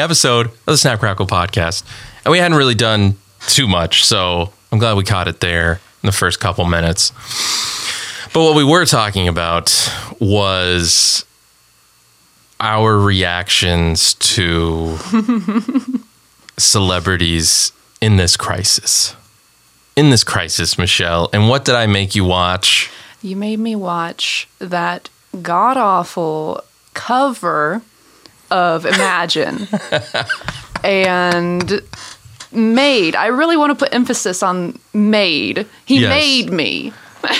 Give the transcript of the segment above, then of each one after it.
episode of the Snap Crackle podcast. And we hadn't really done too much, so I'm glad we caught it there in the first couple minutes. But what we were talking about was our reactions to celebrities in this crisis. In this crisis, Michelle. And what did I make you watch? You made me watch that god awful cover of Imagine and made. I really want to put emphasis on made. He Yes. made me.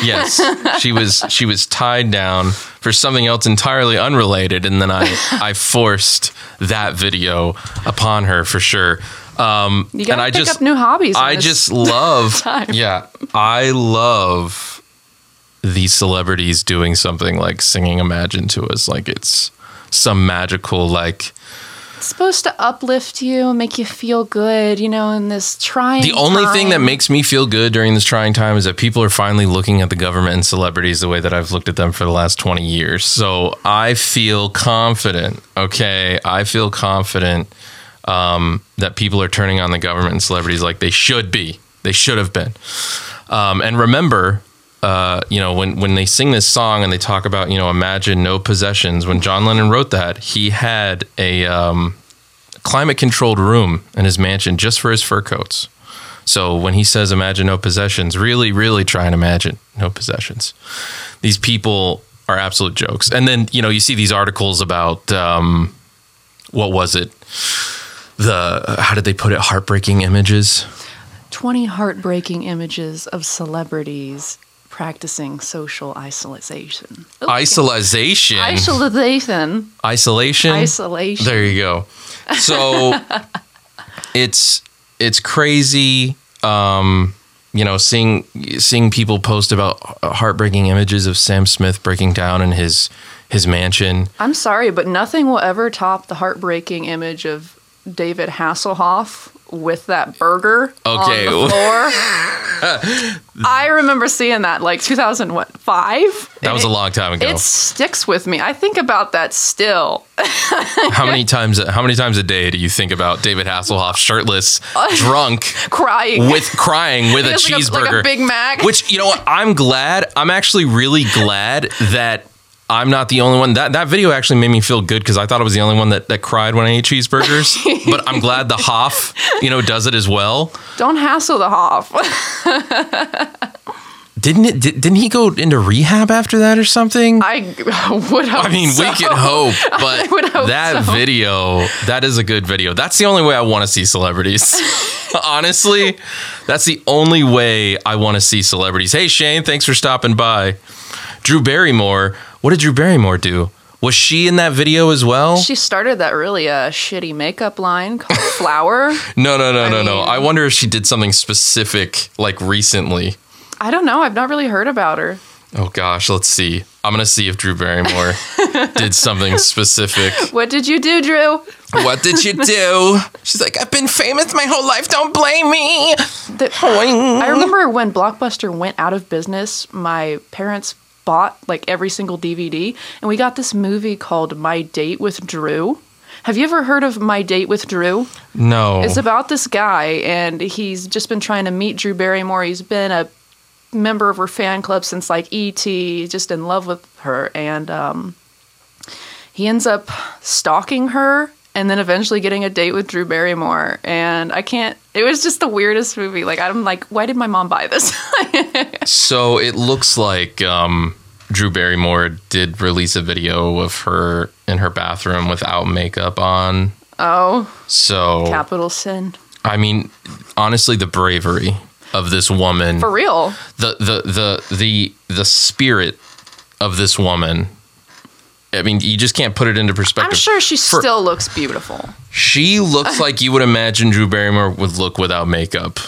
Yes, she was she was tied down for something else entirely unrelated, and then I I forced that video upon her for sure. Um, You gotta and I pick just up new hobbies. I just love time. yeah I love these celebrities doing something like singing Imagine to us like it's some magical like It's supposed to uplift you, and make you feel good, you know, in this trying. The only thing that makes me feel good during this trying time is that people are finally looking at the government and celebrities the way that I've looked at them for the last 20 years. So I feel confident, okay? I feel confident um, that people are turning on the government and celebrities like they should be. They should have been. Um, and remember, uh, you know, when, when they sing this song and they talk about, you know, imagine no possessions, when John Lennon wrote that, he had a um, climate controlled room in his mansion just for his fur coats. So when he says imagine no possessions, really, really try and imagine no possessions. These people are absolute jokes. And then, you know, you see these articles about um, what was it? The how did they put it? Heartbreaking images. 20 heartbreaking images of celebrities practicing social isolation. Ooh, Isolation. Isolation. Isolation. Isolation. There you go. So it's it's crazy. Um, you know, seeing seeing people post about heartbreaking images of Sam Smith breaking down in his his mansion. I'm sorry, but nothing will ever top the heartbreaking image of David Hasselhoff with that burger Okay. on the floor. I remember seeing that like 2005. That was a long time ago. It sticks with me. I think about that still. how many times how many times a day do you think about David Hasselhoff shirtless, drunk, Crying. with crying with a like a- cheeseburger, like a Big Mac. Which you know what? I'm glad. I'm actually really glad that I'm not the only one. That that video actually made me feel good because I thought I was the only one that, that cried when I ate cheeseburgers. but I'm glad the Hoff, you know, does it as well. Don't hassle the Hoff. Didn't it? Did, didn't he go into rehab after that or something? I would hope I mean, so. we can hope, but hope that so. video, that is a good video. That's the only way I want to see celebrities. Honestly, that's the only way I want to see celebrities. Hey, Shane, thanks for stopping by. Drew Barrymore, what did Drew Barrymore do? Was she in that video as well? She started that really uh, shitty makeup line called Flower. no, no, no, no, no. mean- I wonder if she did something specific like recently. I don't know. I've not really heard about her. Oh gosh, let's see. I'm going to see if Drew Barrymore did something specific. What did you do, Drew? What did you do? She's like, I've been famous my whole life. Don't blame me. The- I remember when Blockbuster went out of business, my parents bought like every single DVD, and we got this movie called My Date with Drew. Have you ever heard of My Date with Drew? No. It's about this guy, and he's just been trying to meet Drew Barrymore. He's been a member of her fan club since like E.T., just in love with her. And um, he ends up stalking her and then eventually getting a date with Drew Barrymore. And I can't, it was just the weirdest movie. Like, I'm like, why did my mom buy this? so it looks like um, Drew Barrymore did release a video of her in her bathroom without makeup on. oh, So capital sin. I mean, honestly, the bravery of this woman, For real. the the the the the spirit of this woman. I mean, you just can't put it into perspective. I'm sure she For- still looks beautiful. She looks like you would imagine Drew Barrymore would look without makeup.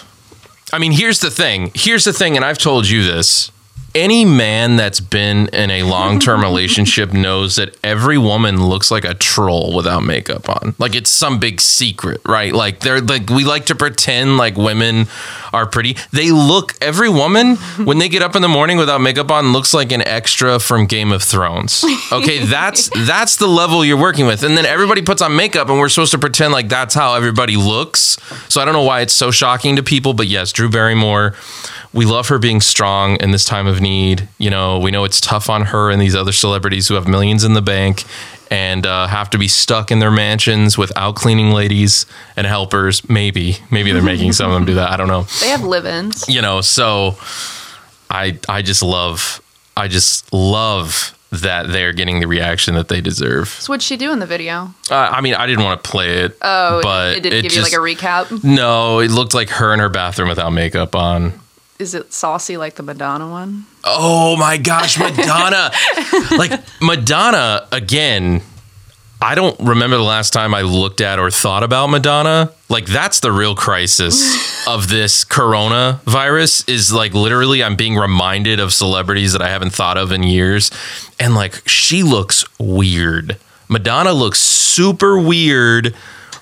I mean, here's the thing. Here's the thing, and I've told you this. Any man that's been in a long-term relationship knows that every woman looks like a troll without makeup on. Like it's some big secret, right? Like they're like we like to pretend like women are pretty. They look every woman when they get up in the morning without makeup on looks like an extra from Game of Thrones. Okay, that's that's the level you're working with. And then everybody puts on makeup and we're supposed to pretend like that's how everybody looks. So I don't know why it's so shocking to people, but yes, Drew Barrymore we love her being strong in this time of need. You know, we know it's tough on her and these other celebrities who have millions in the bank and uh, have to be stuck in their mansions without cleaning ladies and helpers. Maybe, maybe they're making some of them do that. I don't know. They have live-ins. You know, so I I just love I just love that they're getting the reaction that they deserve. So what'd she do in the video? Uh, I mean, I didn't want to play it. Oh, but it didn't give just, you like a recap. No, it looked like her in her bathroom without makeup on. Is it saucy like the Madonna one? Oh my gosh, Madonna. like Madonna again. I don't remember the last time I looked at or thought about Madonna. Like that's the real crisis of this coronavirus is like literally I'm being reminded of celebrities that I haven't thought of in years and like she looks weird. Madonna looks super weird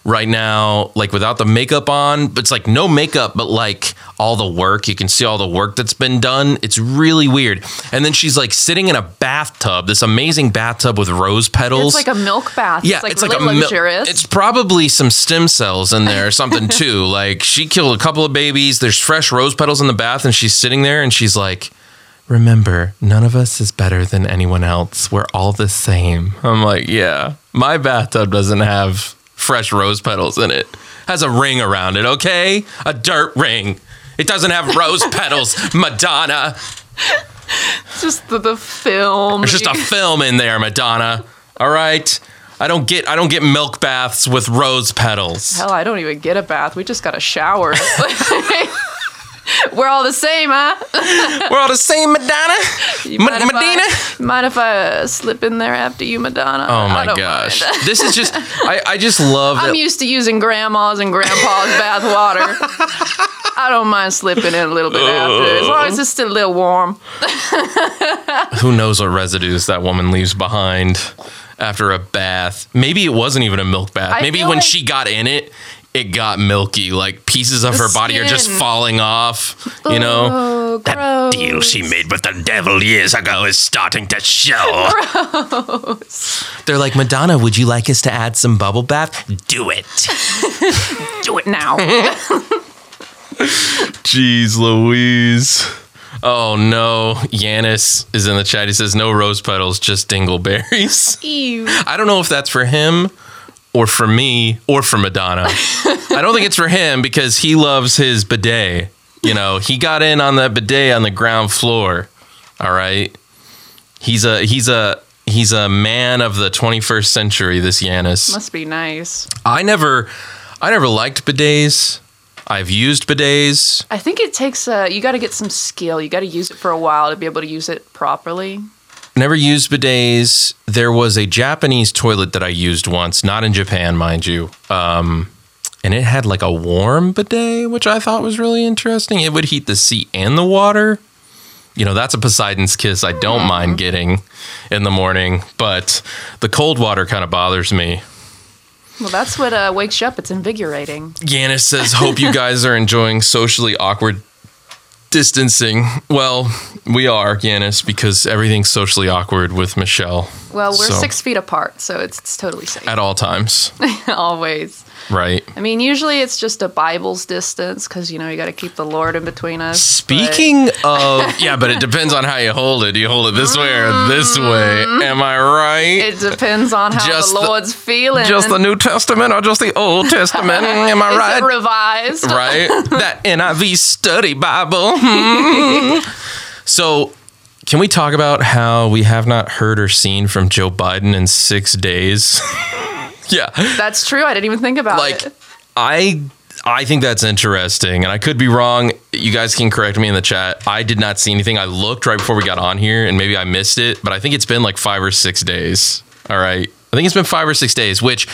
right now, like without the makeup on. But it's like no makeup, but like all the work. You can see all the work that's been done. It's really weird. And then she's like sitting in a bathtub, this amazing bathtub with rose petals. It's like a milk bath. yeah, it's like really mil- luxurious. it's probably some stem cells in there or something too. like she killed a couple of babies. There's fresh rose petals in the bath, and she's sitting there and she's like, Remember, none of us is better than anyone else. We're all the same. I'm like, yeah, my bathtub doesn't have fresh rose petals in it. Has a ring around it, okay? A dirt ring. It doesn't have rose petals, Madonna. It's just the, the film. There's just a film in there, Madonna. All right. I don't get I don't get milk baths with rose petals. Hell, I don't even get a bath. We just got a shower. We're all the same, huh? We're all the same, Madonna. You Ma- mind if I- mind if I uh, slip in there after you, Madonna? Oh my gosh. this is just I, I just love I'm that used to using grandma's and grandpa's bath water. I don't mind slipping in a little bit after, as long as it's still a little warm. who knows what residues that woman leaves behind after a bath. Maybe it wasn't even a milk bath. I Maybe when like- she got in it, it got milky. Like pieces of The her body are just falling off. You oh, know? Oh, That deal she made with the devil years ago is starting to show. Gross. They're like, Madonna, would you like us to add some bubble bath? Do it. Do it now. Jeez Louise. Oh no. Yanis is in the chat. He says, no rose petals, just dingleberries. Ew. I don't know if that's for him or for me or for Madonna. I don't think it's for him because he loves his bidet. You know, he got in on that bidet on the ground floor. All right. He's a he's a he's a man of the 21st century this Yanis. Must be nice. I never I never liked bidets. I've used bidets. I think it takes uh you got to get some skill. You got to use it for a while to be able to use it properly. Never used bidets. There was a Japanese toilet that I used once, not in Japan, mind you. Um, and it had like a warm bidet, which I thought was really interesting. It would heat the seat and the water. You know, that's a Poseidon's kiss I don't mind getting in the morning, but the cold water kind of bothers me. Well, that's what uh, wakes you up. It's invigorating. Yanis says, Hope you guys are enjoying socially awkward distancing. Well, we are, Yanis, because everything's socially awkward with Michelle Well, we're So- six feet apart, so it's, it's totally safe. at all times, Always. Right? I mean, usually it's just a Bible's distance because, you know, you got to keep the Lord in between us. but- Speaking of, yeah, but it depends on how you hold it. Do you hold it this way or this way? Am I right? It depends on how Just the the- Lord's feeling. Just the New Testament or just the Old Testament? Am I right? revised? right? That NIV study Bible. Hmm. so, can we talk about how we have not heard or seen from Joe Biden in six days? yeah, That's true. I didn't even think about it. like it. I. I think that's interesting, and I could be wrong. You guys can correct me in the chat. I did not see anything. I looked right before we got on here, and maybe I missed it, but I think it's been like five or six days. All right, I think it's been five or six days, which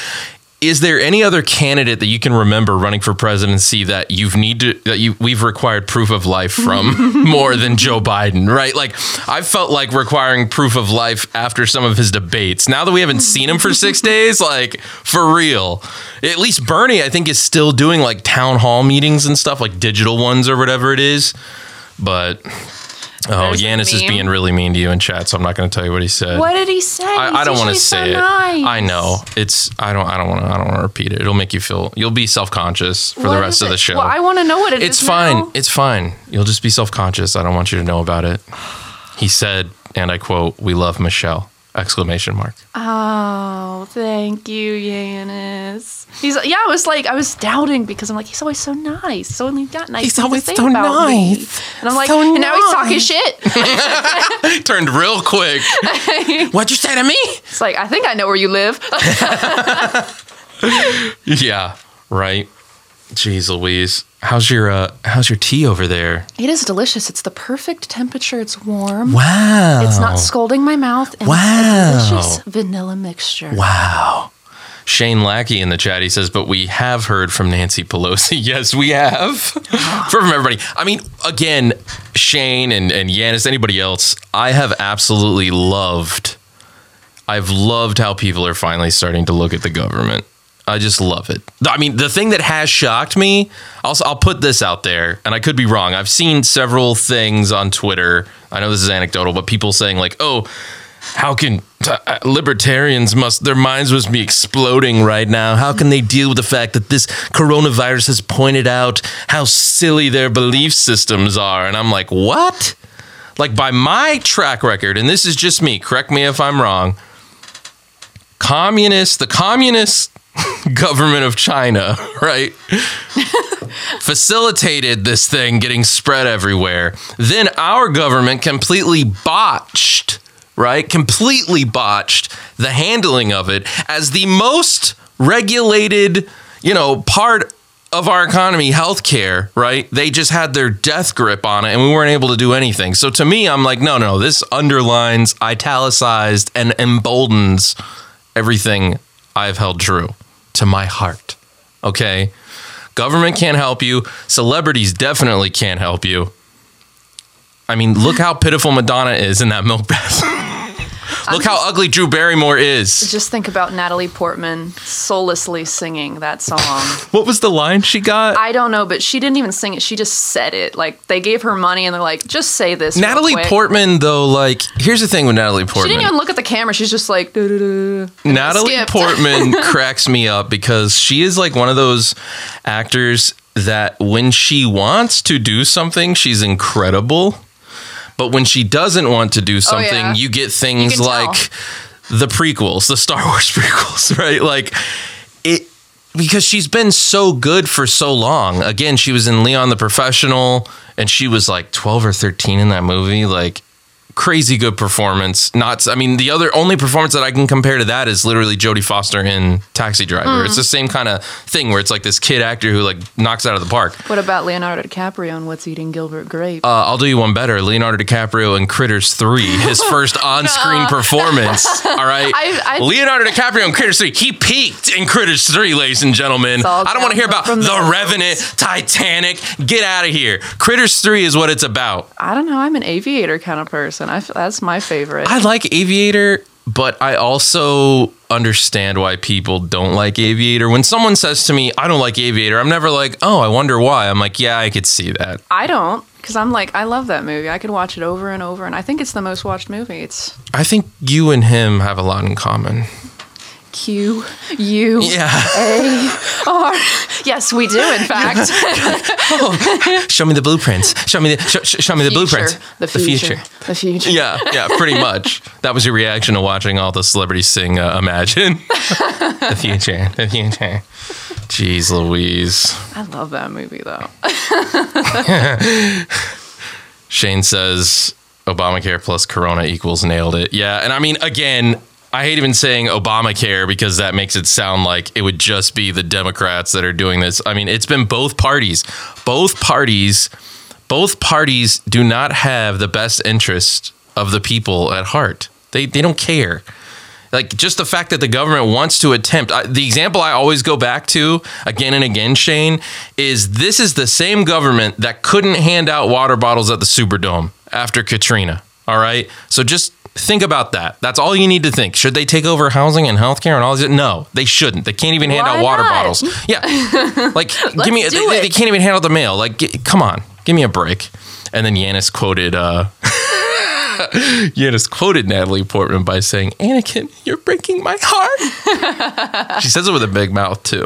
is there any other candidate that you can remember running for presidency that you've need to that you we've required proof of life from more than Joe Biden, right? Like I felt like requiring proof of life after some of his debates. Now that we haven't seen him for 6 days, like for real. At least Bernie I think is still doing like town hall meetings and stuff like digital ones or whatever it is. But Oh, There's Yanis is being really mean to you in chat, so I'm not going to tell you what he said. What did he say? I, I don't want to usually so say it. nice. I know it's. I don't. I don't want to. I don't want to repeat it. It'll make you feel. You'll be self conscious for the rest of the show. Well, I want to know what it is. it's fine. now. It's fine. You'll just be self conscious. I don't want you to know about it. He said, and I quote, "We love Michelle!" Exclamation mark. Oh, thank you, Yanis. He's yeah. I was like, I was doubting because I'm like, he's always so nice. So only got nice. He's always so about me. nice. And I'm like, So and now he's talking shit. Turned real quick. What'd you say to me? It's like I think I know where you live. Yeah. Right. Jeez Louise. How's your uh how's your tea over there? it is delicious. It's the perfect temperature. It's warm. Wow. It's not scalding my mouth. And Wow. It's a delicious vanilla mixture. Wow. Shane Lackey in the chat, he says, but we have heard from Nancy Pelosi. yes, we have. from everybody. I mean, again, Shane and, and Yanis, anybody else, I have absolutely loved, I've loved how people are finally starting to look at the government. I just love it. I mean, the thing that has shocked me, I'll, I'll put this out there, and I could be wrong. I've seen several things on Twitter. I know this is anecdotal, but people saying, like, oh, how can uh, libertarians must their minds must be exploding right now how can they deal with the fact that this coronavirus has pointed out how silly their belief systems are and i'm like what like by my track record and this is just me correct me if i'm wrong Communists, the communist government of china right facilitated this thing getting spread everywhere. Then our government completely botched, right? Completely botched the handling of it as the most regulated, you know, part of our economy, healthcare, right? They just had their death grip on it and we weren't able to do anything. So to me, I'm like, no, no, this underlines, italicized, and emboldens everything I've held true to my heart. Okay? Government can't help you. Celebrities definitely can't help you. I mean, look how pitiful Madonna is in that milk bath. look how ugly Drew Barrymore is. Just think about Natalie Portman soullessly singing that song. What was the line she got? I don't know, but she didn't even sing it. She just said it. Like they gave her money and they're like, just say this. real Natalie quick. Portman, though, like, here's the thing with Natalie Portman. She Portman. didn't even look at the camera. She's just like, Natalie. Portman cracks me up because she is like one of those actors that when she wants to do something, she's incredible. But when she doesn't want to do something, Oh, yeah. you get things You like the prequels, the Star Wars prequels, right? Like it because she's been so good for so long. Again, she was in Leon the Professional and she was like 12 or 13 in that movie. Like crazy good performance. Not I mean the other only performance that I can compare to that is literally Jodie Foster in Taxi Driver. Mm. It's the same kind of thing where it's like this kid actor who like knocks out of the park. What about Leonardo DiCaprio and What's Eating Gilbert Grape? Uh, I'll do you one better. Leonardo DiCaprio in Critters 3, his first on-screen performance. All right. I- I- Leonardo DiCaprio in Critters 3. He peaked in Critters 3, ladies and gentlemen. I don't want to hear about The the Revenant, Titanic. Get out of here. Critters 3 is what it's about. I don't know. I'm an aviator kind of person. I f- that's my favorite. I like Aviator, but I also understand why people don't like Aviator. When someone says to me, I don't like Aviator, I'm never like, oh, I wonder why. I'm like, yeah, I could see that. I don't because I'm like I love that movie. I could watch it over and over, and I think it's the most watched movie. It's I think you and him have a lot in common. Q U Yeah. A R. Yes, we do. In fact, show me the blueprints. Show me the show, sh- show me the blueprints. Future. The future. The future. Yeah, yeah, pretty much. That was your reaction to watching all the celebrities sing uh, "Imagine." the future, the future. Jeez, Louise. I love that movie though. Shane says Obamacare plus Corona equals nailed it. Yeah, and I mean, again, I hate even saying Obamacare because that makes it sound like it would just be the Democrats that are doing this. I mean, it's been both parties. Both parties, both parties do not have the best interest of the people at heart. They they don't care. Like just the fact that the government wants to attempt. I, the example I always go back to again and again, Shane, is this is the same government that couldn't hand out water bottles at the Superdome after Katrina. All right, so just think about that. That's all you need to think. Should they take over housing and healthcare and all this? No, they shouldn't. They can't even hand Why out water not? bottles. Yeah, like give me. They, they can't even hand out the mail. Like, g- come on, give me a break. And then Yanis quoted. uh Yanis quoted Natalie Portman by saying, "Anakin, you're breaking my heart." she says it with a big mouth too.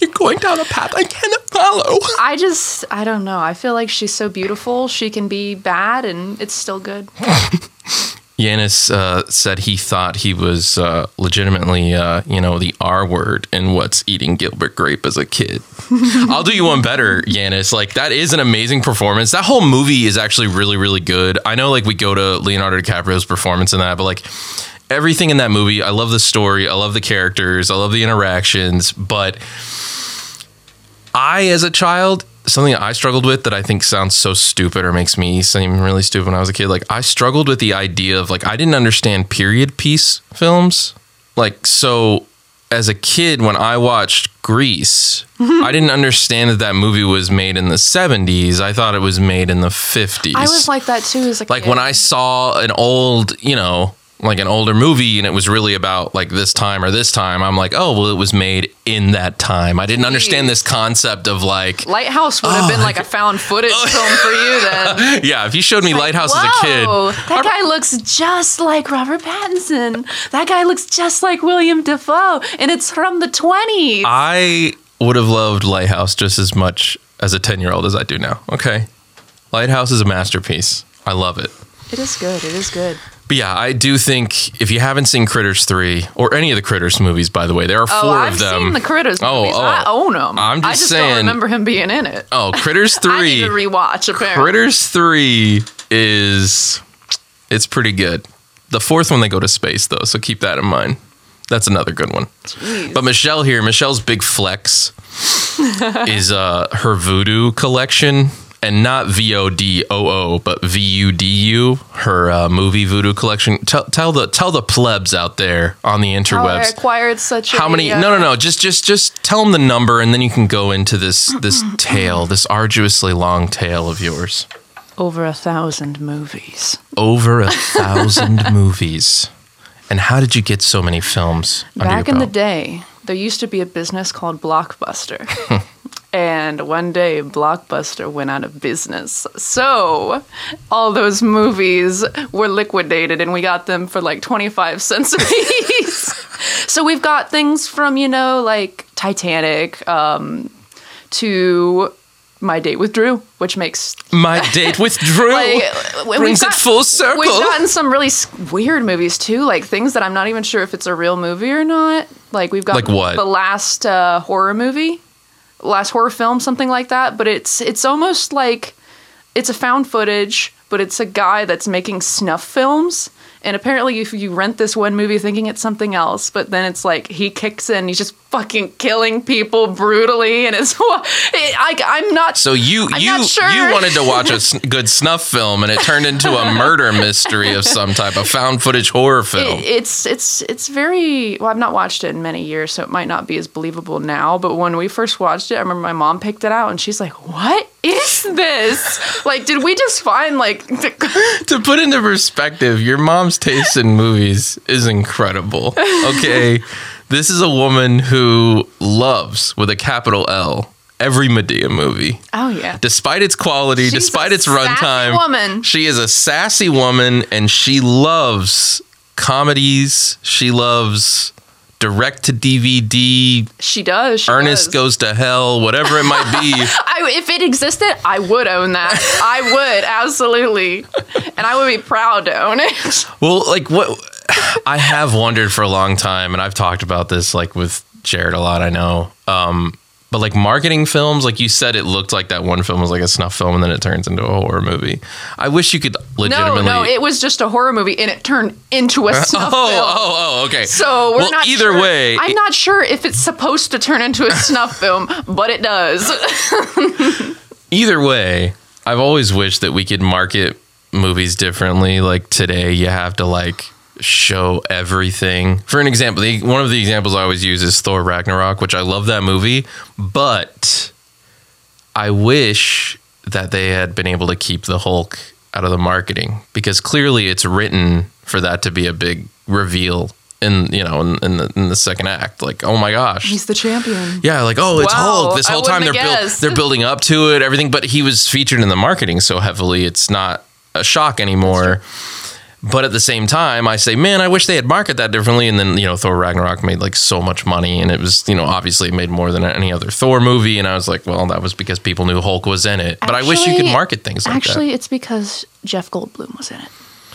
You're going down a path I cannot follow. I just, I don't know. I feel like she's so beautiful. She can be bad and it's still good. Yanis uh, said he thought he was uh, legitimately, uh, you know, the R word in what's eating Gilbert Grape as a kid. I'll do you one better, Yanis. Like that is an amazing performance. That whole movie is actually really, really good. I know, like we go to Leonardo DiCaprio's performance in that, but like everything in that movie, I love the story, I love the characters, I love the interactions, but I, as a child, something I struggled with that I think sounds so stupid or makes me seem really stupid when I was a kid. Like, I struggled with the idea of like, I didn't understand period piece films. Like, so as a kid, when I watched Grease, I didn't understand that that movie was made in the 70s. I thought it was made in the 50s. I was like that too as a like kid. when I saw an old, you know, like an older movie and it was really about like this time or this time, I'm like, oh, well, it was made in that time. I didn't understand this concept of like, Lighthouse would have been oh, like a found footage film for you then. yeah, if you showed me Lighthouse as a kid, that guy looks just like Robert Pattinson. That guy looks just like William Dafoe, and it's from the 20s. I would have loved Lighthouse just as much as a 10 year old as I do now. Okay. Lighthouse is a masterpiece. I love it. it is good. It is good. But yeah, I do think if you haven't seen Critters 3 or any of the Critters movies, by the way, there are Oh, four I've of them. seen the Critters Oh, movies. oh. I own them. I'm just, I just saying- don't remember him being in it. oh, Critters 3. I need 3. to rewatch. Apparently, Critters 3 is it's pretty good. The fourth one they go to space though, so keep that in mind. That's another good one. Jeez. But Michelle here, Michelle's big flex is uh her Vudu collection and not V O D O O, but V U D U, her uh, movie Vudu collection. Tell, tell the tell the plebs out there on the How I interwebs acquired such. how a, many uh, no no no just just just tell them the number and then you can go into this this tale this arduously long tale of yours Over a thousand movies. over a thousand movies and how did you get so many films under Back your in the day, there used to be a business called Blockbuster. and one day, Blockbuster went out of business. So all those movies were liquidated and we got them for like 25 cents a piece. so we've got things from, you know, like Titanic um, to My Date with Drew, which makes my date with drew like brings we've it full circle We've gotten some really weird movies too, like things that I'm not even sure if it's a real movie or not. Like we've got Like what? the last uh, horror movie, last horror film, something like that. But it's it's almost like it's a found footage, but it's a guy that's making snuff films. And apparently, if you rent this one movie thinking it's something else, but then it's like he kicks in, he's just fucking killing people brutally, and it's I, I'm not. so you I'm you sure. you wanted to watch a good snuff film and it turned into a murder mystery of some type a found footage horror film It, it's it's it's very well. I've not watched it in many years, so it might not be as believable now. But when we first watched it, I remember my mom picked it out, and she's like, "What is this? like, did we just find like?" to put into perspective, your mom's taste in movies is incredible. Okay. this is a woman who loves, with a capital L, every Madea movie. oh yeah, Despite its quality, She's despite its runtime, woman. she is a sassy woman and she loves comedies. She loves direct to DVD, she does. She Ernest does. Goes to Hell, whatever it might be. I, if it existed, I would own that. I would absolutely, and I would be proud to own it. Well, like what I have wondered for a long time, and I've talked about this like with Jared a lot. I know, um, but like marketing films, like you said, it looked like that one film was like a snuff film, and then it turns into a horror movie. I wish you could legitimately. no, no, it was just a horror movie, and it turned into a oh, snuff film. oh, oh, okay. So we're well, not either sure- way. I'm not sure if it's supposed to turn into a snuff film, but it does. either way, I've always wished that we could market movies differently. Like today, you have to like show everything. For an example, the, one of the examples I always use is Thor Ragnarok, which I love that movie, but I wish that they had been able to keep the Hulk out of the marketing because clearly it's written for that to be a big reveal in you know in, in the in the second act. Like, oh my gosh, He's the champion. yeah, like oh, it's Wow, Hulk. This whole time they're wouldn't build, they're building up to it, everything. But he was featured in the marketing so heavily, it's not a shock anymore. But at the same time, I say, man, I wish they had marketed that differently. And then you know, Thor Ragnarok made like so much money, and it was you know obviously made more than any other Thor movie. And I was like, well, that was because people knew Hulk was in it. But I wish you could market things like Actually, that. it's because Jeff Goldblum was in it.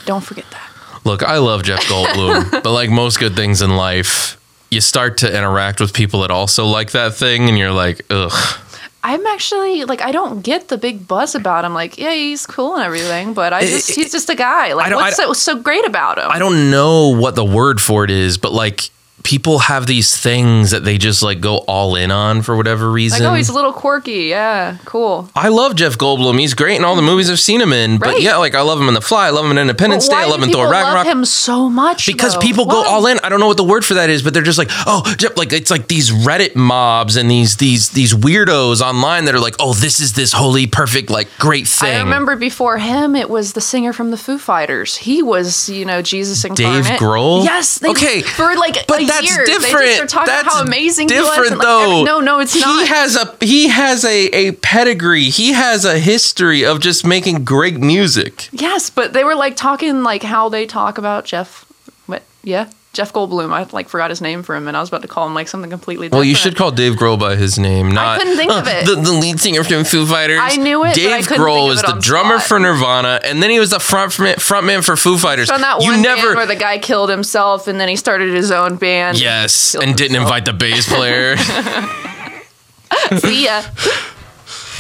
Don't forget that. Look, I love Jeff Goldblum, but like most good things in life, you start to interact with people that also like that thing, and you're like, ugh. I'm actually like I don't get the big buzz about him. Like, yeah, he's cool and everything, but I just he's just a guy. Like, what's so, so great about him? I don't know what the word for it is, but like people have these things that they just like go all in on for whatever reason. like, oh, he's a little quirky. Yeah, cool. I love Jeff Goldblum. He's great in all the mm-hmm. movies I've seen him in. But Right. yeah, like I love him in The Fly. I love him in Independence Day. I love him in Thor Ragnarok. Love him so much because though? people go Why? all in. I don't know what the word for that is, but they're just like, oh, Jeff, like it's like these Reddit mobs and these these these weirdos online that are like, oh, this is this holy, perfect, like great thing. I remember before him, it was the singer from the Foo Fighters. He was, you know, Jesus incarnate. Dave Grohl? Yes. They, Okay, For like but a that's year, different. They just are talking that's about how amazing he was. different and, like, though. every- no, no, it's not. He has a he has a a pedigree. He has a history of just making great music. yes, but they were like talking like how they talk about Jeff. What? Yeah. Jeff Goldblum. I like forgot his name for him, and I was about to call him like something completely different. Well, you should call Dave Grohl by his name, not couldn't think of uh, it. The, the lead singer from Foo Fighters. I knew it, Dave I Grohl of was the drummer spot. for Nirvana, and then he was the front frontman for Foo Fighters. on that you one never, where the guy killed himself, and then he started his own band. yes, Killed and didn't invite the bass player. See ya.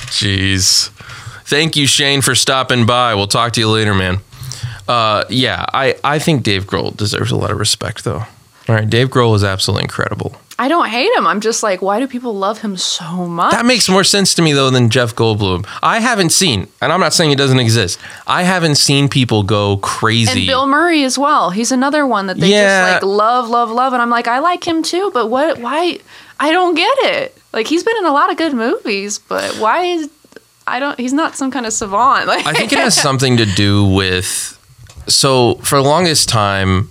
Jeez. Thank you, Shane, for stopping by. We'll talk to you later, man. Uh, yeah, I, I think Dave Grohl deserves a lot of respect, though. All right, Dave Grohl is absolutely incredible. I don't hate him. I'm just like, why do people love him so much? That makes more sense to me, though, than Jeff Goldblum. I haven't seen, and I'm not saying it doesn't exist, I haven't seen people go crazy. And Bill Murray as well. He's another one that they Yeah. just like love, love, love. And I'm like, I like him too, but what? Why? I don't get it. Like he's been in a lot of good movies, but why is I don't? He's not some kind of savant. Like I think it has something to do with. So for the longest time,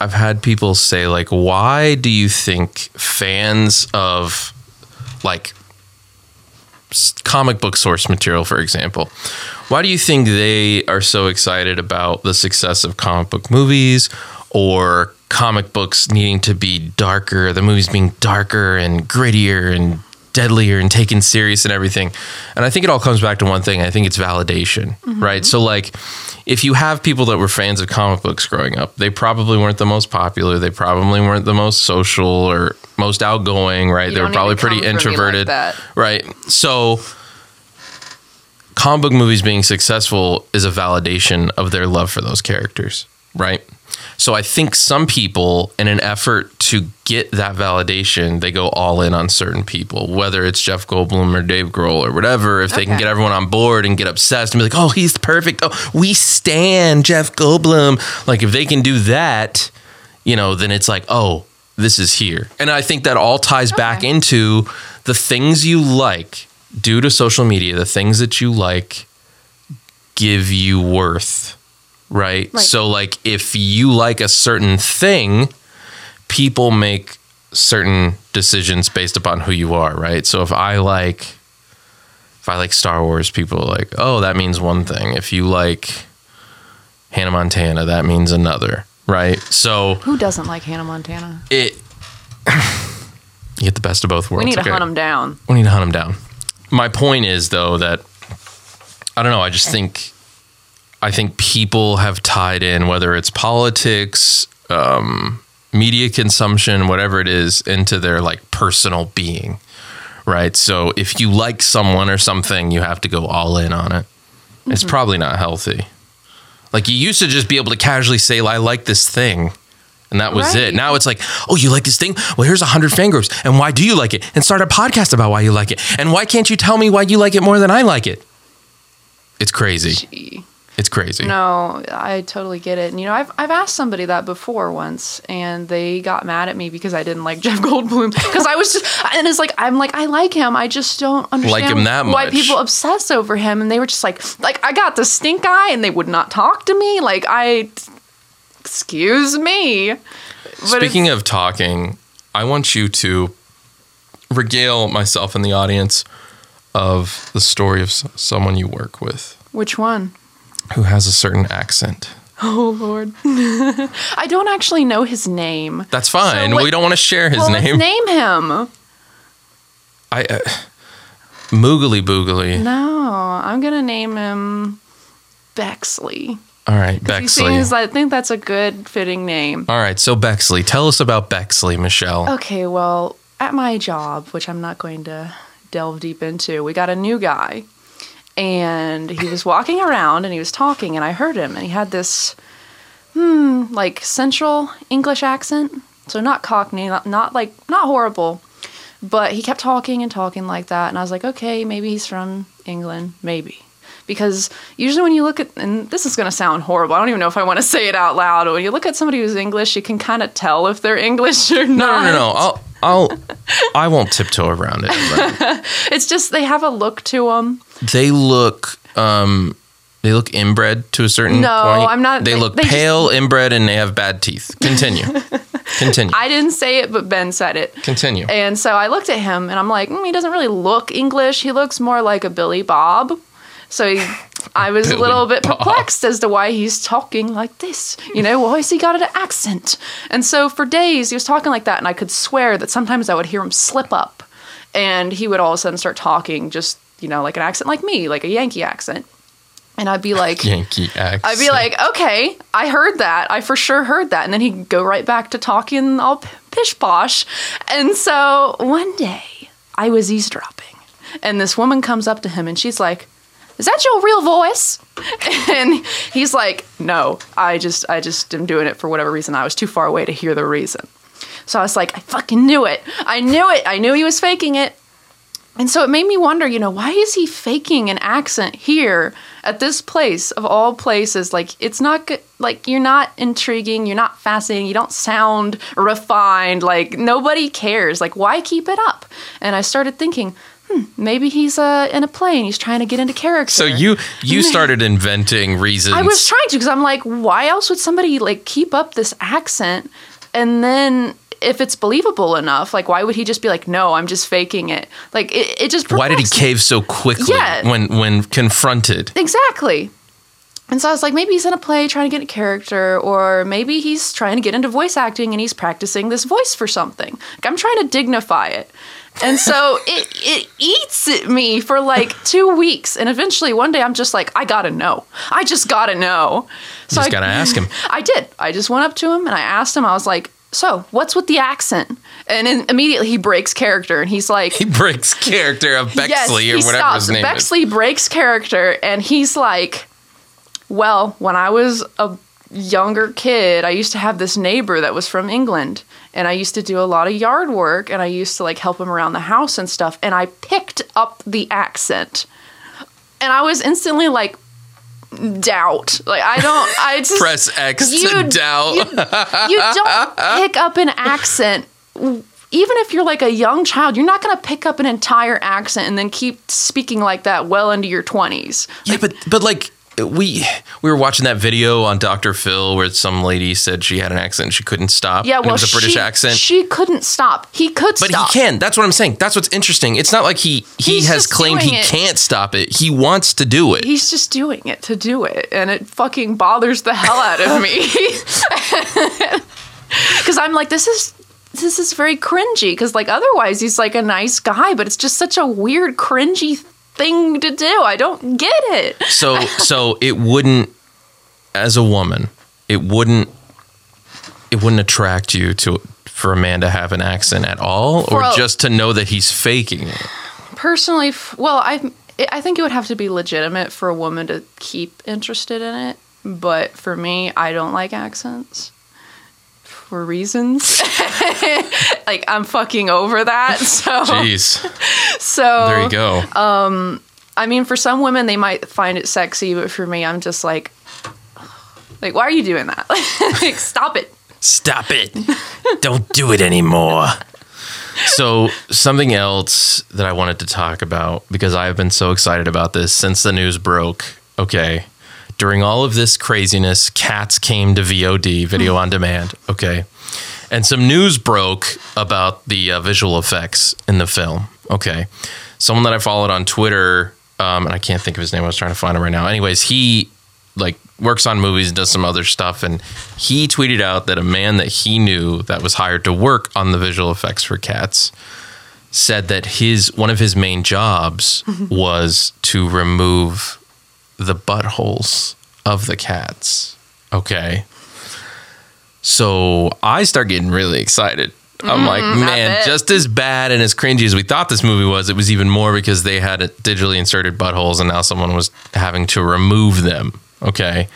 I've had people say like, "Why do you think fans of like comic book source material, for example, why do you think they are so excited about the success of comic book movies or comic books needing to be darker, the movies being darker and grittier and deadlier and taken serious and everything. And I think it all comes back to one thing. I think it's validation, right? So like if you have people that were fans of comic books growing up, they probably weren't the most popular, they probably weren't the most social or most outgoing, right? You they were probably pretty me like introverted. Right. So comic book movies being successful is a validation of their love for those characters, right? So I think some people, in an effort to get that validation, they go all in on certain people, whether it's Jeff Goldblum or Dave Grohl or whatever. If they can get everyone on board and get obsessed and be like, "Oh, he's perfect. Oh, we stand Jeff Goldblum." Like if they can do that, you know, then it's like, "Oh, this is here." And I think that all ties back into the things you like due to social media, the things that you like give you worth, right? Right. So, like, if you like a certain thing, people make certain decisions based upon who you are, right? So, if I like, if I like Star Wars, people are like, oh, that means one thing. If you like Hannah Montana, that means another, right? So, Who doesn't like Hannah Montana? it. you get the best of both worlds. We need to okay? hunt him down. We need to hunt him down. My point is though that I don't know. I just think I think people have tied in whether it's politics, um, media consumption, whatever it is, into their like personal being, right? So if you like someone or something, you have to go all in on it. It's probably not healthy. Like you used to just be able to casually say, "I like this thing." And that was it. Now it's like, oh, you like this thing? Well, here's a hundred fan groups. And why do you like it? And start a podcast about why you like it. And why can't you tell me why you like it more than I like it? It's crazy. Gee. It's crazy. No, I totally get it. And you know, I've I've asked somebody that before once, and they got mad at me because I didn't like Jeff Goldblum because I was just and it's like I'm like I like him, I just don't understand him that why much. people obsess over him, and they were just like like I got the stink eye, and they would not talk to me. Like I, excuse me. But Speaking of talking, I want you to regale myself and the audience of the story of someone you work with which one? Who has a certain accent. Oh Lord, I don't actually know his name. That's fine. So we don't want to share his well, name. name him. I uh, Moogly Boogly. No, I'm gonna name him Bexley. All right, Bexley. seems, I think that's a good fitting name. All right, so Bexley, tell us about Bexley, Michelle. Okay, well, at my job, which I'm not going to delve deep into, we got a new guy. And he was walking around and he was talking, and I heard him, and he had this, hmm, like central English accent. So not Cockney, not, not like, not horrible. But he kept talking and talking like that. And I was like, okay, maybe he's from England. Maybe. Because usually when you look at, and this is going to sound horrible, I don't even know if I want to say it out loud. But when you look at somebody who's English, you can kind of tell if they're English or no, not. no, no, no. I'll, I'll, I won't tiptoe around it. It's just they have a look to them. They look, um, they look inbred to a certain No, point. I'm not- They, they- look they just- pale, inbred, and they have bad teeth. Continue. Continue. I didn't say it, but Ben said it. Continue. And so I looked at him and I'm like, mm, he doesn't really look English. He looks more like a Billy Bob. So I was a little bit perplexed as to why he's talking like this. You know, why has he got an accent? And so for days he was talking like that, and I could swear that sometimes I would hear him slip up, and he would all of a sudden start talking just you know like an accent like me, like a Yankee accent, and I'd be like, Yankee accent. I'd be like, okay, I heard that. I for sure heard that. And then he'd go right back to talking all pish posh. And so one day I was eavesdropping, and this woman comes up to him and she's like, is that your real voice? And he's like, no, I just, I just am doing it for whatever reason. I was too far away to hear the reason. So I was like, I fucking knew it. I knew it. I knew he was faking it. And so it made me wonder, you know, why is he faking an accent here at this place of all places? Like, it's not good. Like, you're not intriguing. You're not fascinating. You don't sound refined. Like, nobody cares. Like, why keep it up? And I started thinking, hmm, maybe he's uh, in a play and he's trying to get into character. so you you started inventing reasons. I was trying to because I'm like, why else would somebody like keep up this accent? And then if it's believable enough, like why would he just be like, no, I'm just faking it? Like it, it just Why did he cave so quickly Yeah. when when confronted? Exactly. And so I was like, maybe he's in a play trying to get a character, or maybe he's trying to get into voice acting and he's practicing this voice for something. Like I'm trying to dignify it. And so it it eats at me for like two weeks. And eventually one day I'm just like, I gotta know. I just gotta know. So Just I gotta ask him. I did. I just went up to him and I asked him, I was like, so what's with the accent? And immediately he breaks character and he's like, He breaks character of Bexley or whatever stops. his name is. Bexley breaks character, and he's like, "Well, when I was a younger kid, I used to have this neighbor that was from England, and I used to do a lot of yard work, and I used to like help him around the house and stuff, and I picked up the accent, and I was instantly like." doubt like i don't i just Press X you, to doubt. You, you don't pick up an accent. Even if you're like a young child, you're not going to pick up an entire accent and then keep speaking like that well into your 20s. yeah, but but like we we were watching that video on Dr. Phil where some lady said she had an accent and she couldn't stop. Yeah, and well, it was a British she, accent. She couldn't stop. He could stop. but stop. he can. That's what I'm saying. That's what's interesting. It's not like he he He's has claimed he it. can't stop it. He wants to do it. He's just doing it to do it, and it fucking bothers the hell out of me. Because I'm like, this is this is very cringy. Because like otherwise he's like a nice guy, but it's just such a weird cringy thing to do. I don't get it. So so it wouldn't as a woman, it wouldn't it wouldn't attract you to for a man to have an accent at all or a- just to know that he's faking it. personally well i i think it would have to be legitimate for a woman to keep interested in it but for me i don't like accents for reasons like i'm fucking over that so Jeez. so There you go. Um I mean, for some women, they might find it sexy, but for me, I'm just like, like, why are you doing that? like, stop it. Stop it. Don't do it anymore. So, something else that I wanted to talk about because I have been so excited about this since the news broke. Okay. During all of this craziness, Cats came to VOD, video on demand. Okay. And some news broke about the uh, visual effects in the film. Okay. Someone that I followed on Twitter, um, and I can't think of his name. I was trying to find him right now. Anyways, he like works on movies and does some other stuff and he tweeted out that a man that he knew that was hired to work on the visual effects for cats said that his one of his main jobs was to remove the buttholes of the cats okay? So i start getting really excited. I'm like mm-hmm, man just as bad and as cringy as we thought this movie was it was even more because they had it digitally inserted buttholes and now someone was having to remove them okay?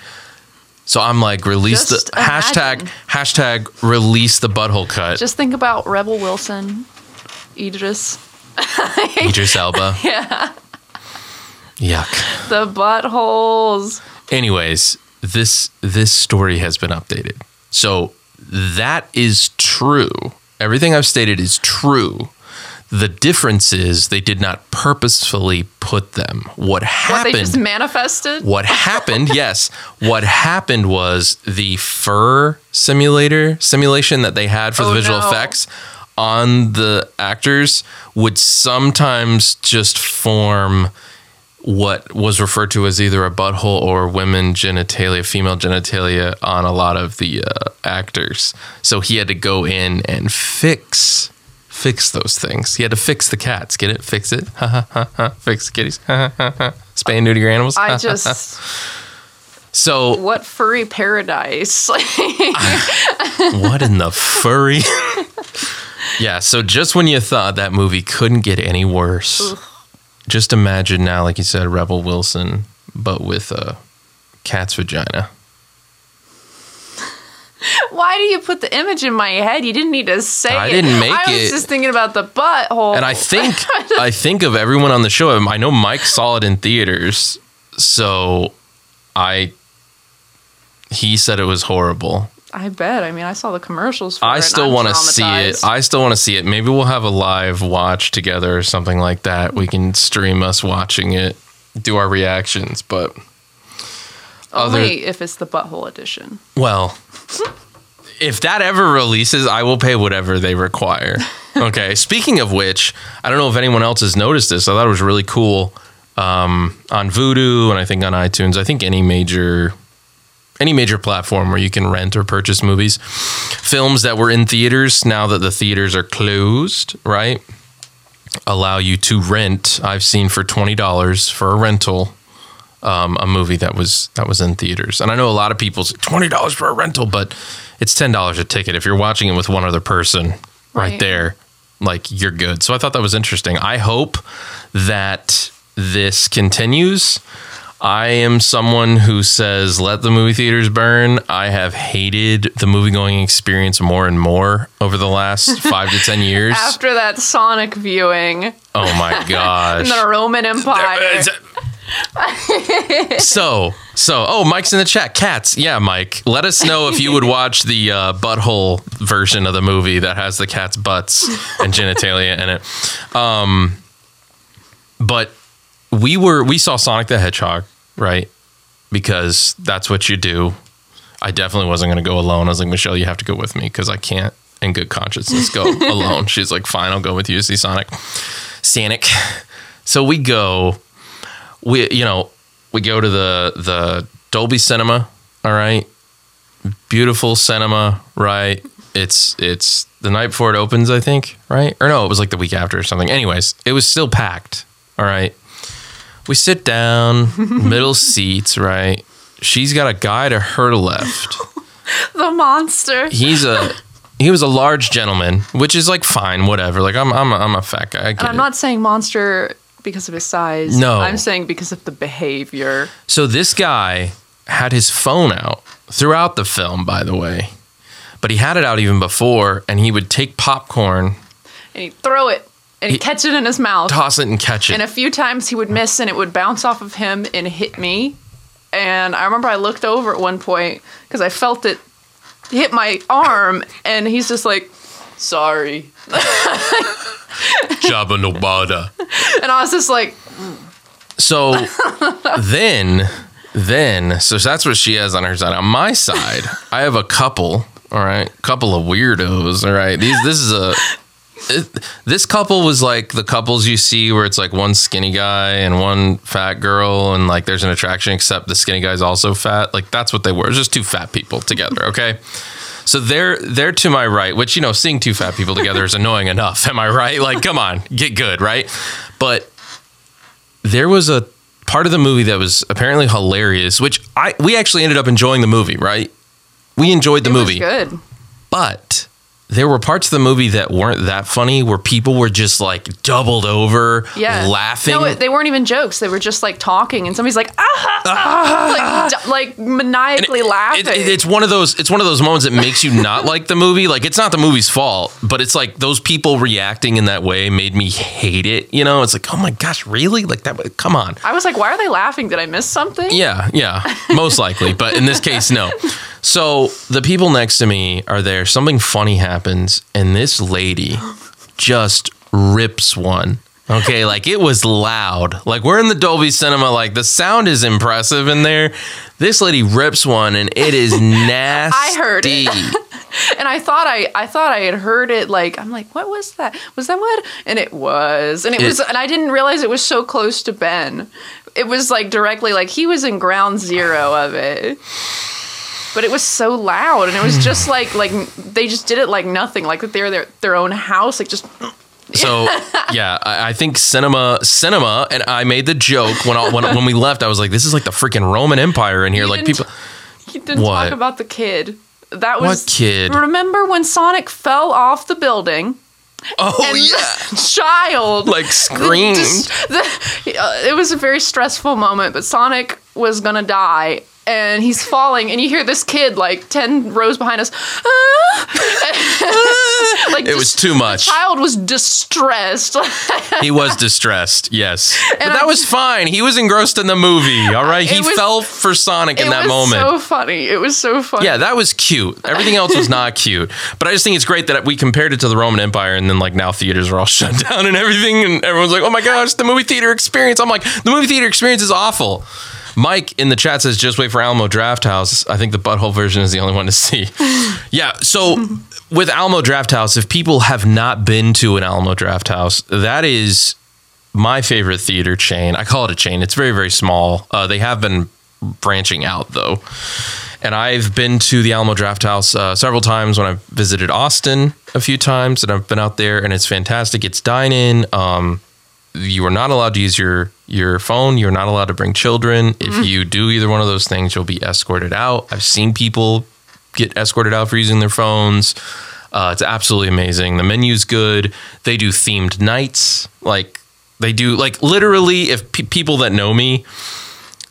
So i'm like release Just the hashtag hashtag release the butthole cut. Just think about Rebel Wilson, Idris, Idris Elba. yeah. Yuck. the buttholes. Anyways, this this story has been updated. So that is true. Everything I've stated is true. The difference is they did not purposefully put them. What What happened they just manifested. what happened yes what happened was the fur simulator simulation that they had for the Oh, visual no. effects on the actors would sometimes just form what was referred to as either a butthole or women genitalia female genitalia on a lot of the uh, actors. So he had to go in and fix fix those things. He had to fix the cats. Get it? Fix it? Ha ha ha ha fix the kitties? Spay and neuter your animals? I just so what furry paradise. what in the furry? yeah, so just when you thought that movie couldn't get any worse, just imagine now, like you said, Rebel Wilson, but with a cat's vagina. Why do you put the image in my head? You didn't need to say I it. didn't make it. I was it. just thinking about the butthole. And I think I think of everyone on the show. I know Mike saw it in theaters, so I he said it was horrible. I bet. I mean, I saw the commercials for it. I still want to see it. I still want to see it. Maybe we'll have a live watch together or something like that. We can stream us watching it, do our reactions. But other, Only if it's the butthole edition. well, if that ever releases, I will pay whatever they require. Okay. Speaking of which, I don't know if anyone else has noticed this. I thought it was really cool um, on Vudu and I think on iTunes. I think any major any major platform where you can rent or purchase movies, films that were in theaters now that the theaters are closed, right? Allow you to rent. I've seen for twenty dollars for a rental um, a movie that was that was in theaters. And I know a lot of people say twenty dollars for a rental, but it's ten dollars a ticket if you're watching it with one other person right, Right. there. Like you're good. So I thought that was interesting. I hope that this continues. I am someone who says let the movie theaters burn. I have hated the movie going experience more and more over the last five to ten years. After that Sonic viewing oh my gosh. in the Roman Empire. so so oh mike's in the chat cats yeah mike let us know if you would watch the uh, butthole version of the movie that has the cat's butts and genitalia in it um but we were we saw sonic the hedgehog right because that's what you do i definitely wasn't going to go alone i was like michelle you have to go with me because i can't in good conscience, go alone she's like fine i'll go with you see sonic sonic so we go we you know we go to the the Dolby Cinema. All right, beautiful cinema. Right, it's it's the night before it opens. I think right or no, it was like the week after or something. Anyways, it was still packed. All right, we sit down, middle seats. Right, she's got a guy to her left. the monster. He's a he was a large gentleman, which is like fine, whatever. Like I'm I'm a, I'm a fat guy. I get And I'm it. not saying monster because of his size. No. I'm saying because of the behavior. So this guy had his phone out throughout the film, by the way, but he had it out even before, and he would take popcorn And he'd throw it. And he'd catch it in his mouth. toss it and catch it. And a few times he would miss and it would bounce off of him and hit me. And I remember I looked over at one point because I felt it hit my arm and he's just like, sorry. Jabba Nobada. And I was just like, So then, then, so that's what she has on her side. On my side, I have a couple. All right, couple of weirdos. All right, these. This is a. This couple was like the couples you see where it's like one skinny guy and one fat girl, and like there's an attraction, except the skinny guy's also fat. Like that's what they were. It's just two fat people together. Okay. So they're they're to my right, which you know, seeing two fat people together is annoying enough. Am I right? Like, come on, get good, right? But there was a part of the movie that was apparently hilarious, which I we actually ended up enjoying the movie, right? We enjoyed the it movie, was good. but there were parts of the movie that weren't that funny where people were just like doubled over, Yeah. laughing. No, they weren't even jokes. They were just like talking and somebody's like, ah, ah, d- like maniacally laughing. It- it- it's one of those. It's one of those moments that makes you not like the movie. Like it's not the movie's fault, but it's like those people reacting in that way made me hate it. You know, it's like, oh my gosh, really? Like that? Come on. I was like, why are they laughing? Did I miss something? Yeah, yeah, most likely. But in this case, no. So the people next to me are there. Something funny happens, and this lady just rips one. Okay, like it was loud. Like we're in the Dolby Cinema. Like the sound is impressive in there. This lady rips one, and it is nasty. I heard it. And I thought I, I thought I had heard it. Like I'm like, what was that? Was that what? And it was, and it, It- was, and I didn't realize it was so close to Ben. It was like directly, like he was in ground zero of it. But it was so loud, and it was just like, like they just did it like nothing, like that they were their their own house, like just So yeah, I, I think cinema, cinema, and I made the joke when I, when when we left. I was like, "This is like the freaking Roman Empire in here." You like people. He didn't What? talk about the kid. That was What kid? Remember when Sonic fell off the building? Oh yeah, the child like screamed. Just- the- uh, it was a very stressful moment, but Sonic was gonna die. And he's falling, and you hear this kid like ten rows behind us. "Ah!" like It was too much. The child was distressed. He was distressed, yes. But that I- was fine. He was engrossed in the movie, all right? He was- fell for Sonic in it that was moment. so funny. It was so funny. yeah, that was cute. Everything else was not cute. But I just think it's great that we compared it to the Roman Empire and then like now theaters are all shut down and everything and everyone's like, "Oh my gosh, the movie theater experience." I'm like, "The movie theater experience is awful." Mike in the chat says, "Just wait for Alamo Drafthouse." I think the butthole version is the only one to see. yeah, so with Alamo Drafthouse, if people have not been to an Alamo Drafthouse, that is my favorite theater chain. I call it a chain. It's very very small. Uh, they have been branching out though, and I've been to the Alamo Drafthouse uh, several times when I've visited Austin a few times, and I've been out there, and it's fantastic. It's dine in. Um, you are not allowed to use your your phone. You're not allowed to bring children. If you do either one of those things, you'll be escorted out. I've seen people get escorted out for using their phones. Uh, it's absolutely amazing. The menu's good. They do themed nights. Like they do, like literally, if pe- people that know me,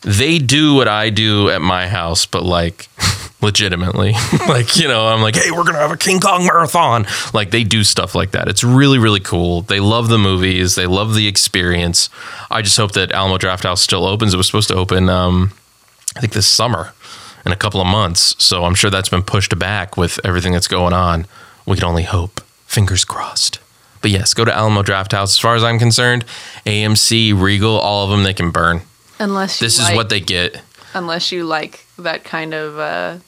they do what I do at my house, but like legitimately. like, you know, I'm like, hey, we're going to have a King Kong marathon. Like, they do stuff like that. It's really, really cool. They love the movies, they love the experience. I just hope that Alamo Drafthouse still opens. It was supposed to open, um, I think, this summer in a couple of months. So I'm sure that's been pushed back with everything that's going on. We can only hope. Fingers crossed. But yes, go to Alamo Drafthouse. As far as I'm concerned, AMC, Regal, all of them, they can burn. unless you This is what they get. unless you like that kind of uh,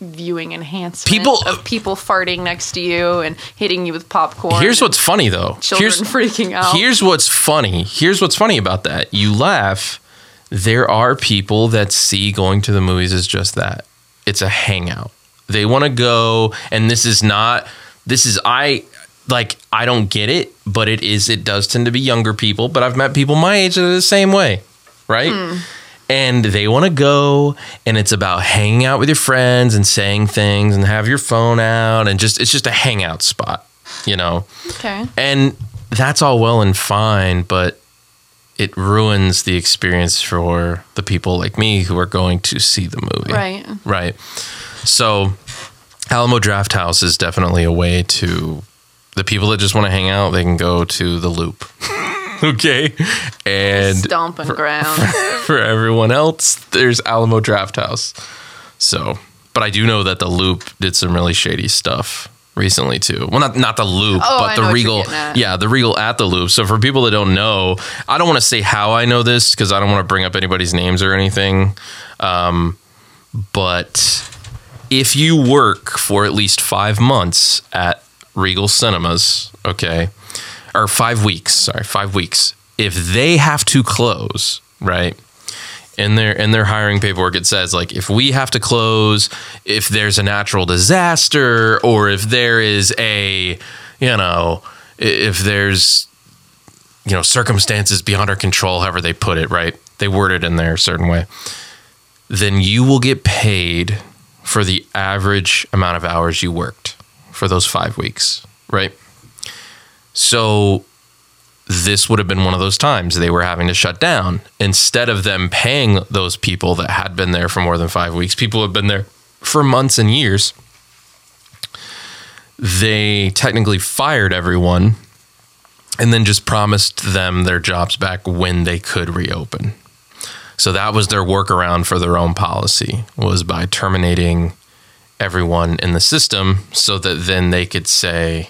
viewing enhancement People- of people farting next to you and hitting you with popcorn. Here's what's funny though. children Here's freaking out. here's what's funny. Here's what's funny about that. You laugh. There are people that see going to the movies as just that. It's a hangout. They want to go, and this is not. This is I like. I don't get it, but it is. It does tend to be younger people. But I've met people my age that are the same way, right? Hmm. And they want to go and it's about hanging out with your friends and saying things and have your phone out and just it's just a hangout spot you know okay. and that's all well and fine but it ruins the experience for the people like me who are going to see the movie Right. right so alamo drafthouse is definitely a way to the people that just want to hang out, they can go to the loop. okay. And Stomping ground. for everyone else, there's Alamo Drafthouse. So, but I do know that the Loop did some really shady stuff recently too. Well, not not the Loop, Oh, but the know what you're Regal. Yeah, the Regal at the Loop. So for people that don't know, I don't want to say how I know this because I don't want to bring up anybody's names or anything. Um, but if you work for at least five months at Regal Cinemas, okay, or five weeks, sorry, five weeks, if they have to close, right? In their in their hiring paperwork, it says like if we have to close, if there's a natural disaster, or if there is a, you know, if there's you know circumstances beyond our control, however they put it, right? They word it in there a certain way. Then you will get paid for the average amount of hours you worked for those five weeks, right? So this would have been one of those times they were having to shut down. Instead of them paying those people that had been there for more than five weeks, people have been there for months and years. They technically fired everyone and then just promised them their jobs back when they could reopen. So that was their workaround for their own policy was by terminating everyone in the system so that then they could say,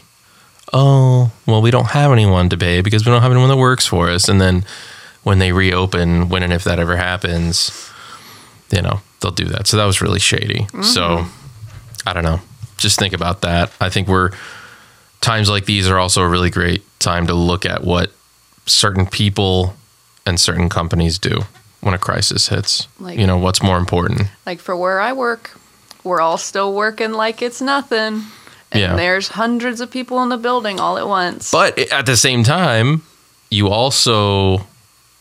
"Oh, well we don't have anyone to pay because we don't have anyone that works for us." And then when they reopen, when and if that ever happens, you know, they'll do that. So that was really shady. So mm-hmm. I don't know. Just think about that. I think we're times like these are also a really great time to look at what certain people and certain companies do when a crisis hits. Like- you know, what's more important. like for where I work, we're all still working like it's nothing. And Yeah. there's hundreds of people in the building all at once. But at the same time, you also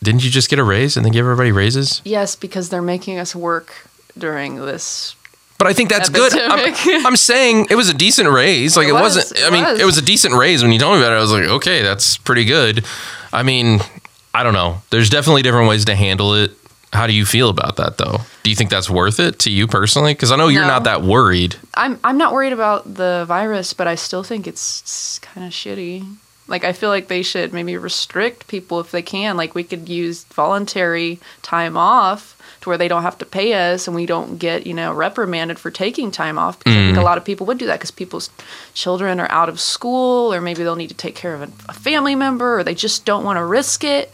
didn't you just get a raise and then give everybody raises? yes, because they're making us work during this. But I think that's good. I'm, I'm saying it was a decent raise. Like it, It was, wasn't. it I mean, was. it was a decent raise. When you told me about it, I was like, okay, that's pretty good. I mean, I don't know. There's definitely different ways to handle it. How do you feel about that, though? Do you think that's worth it to you personally? Because I know you're No. not that worried. I'm I'm not worried about the virus, but I still think it's kind of shitty. Like I feel like they should maybe restrict people if they can. Like we could use voluntary time off to where they don't have to pay us and we don't get, you know, reprimanded for taking time off because I think a mm. lot of people would do that because people's children are out of school or maybe they'll need to take care of a, a family member or they just don't want to risk it.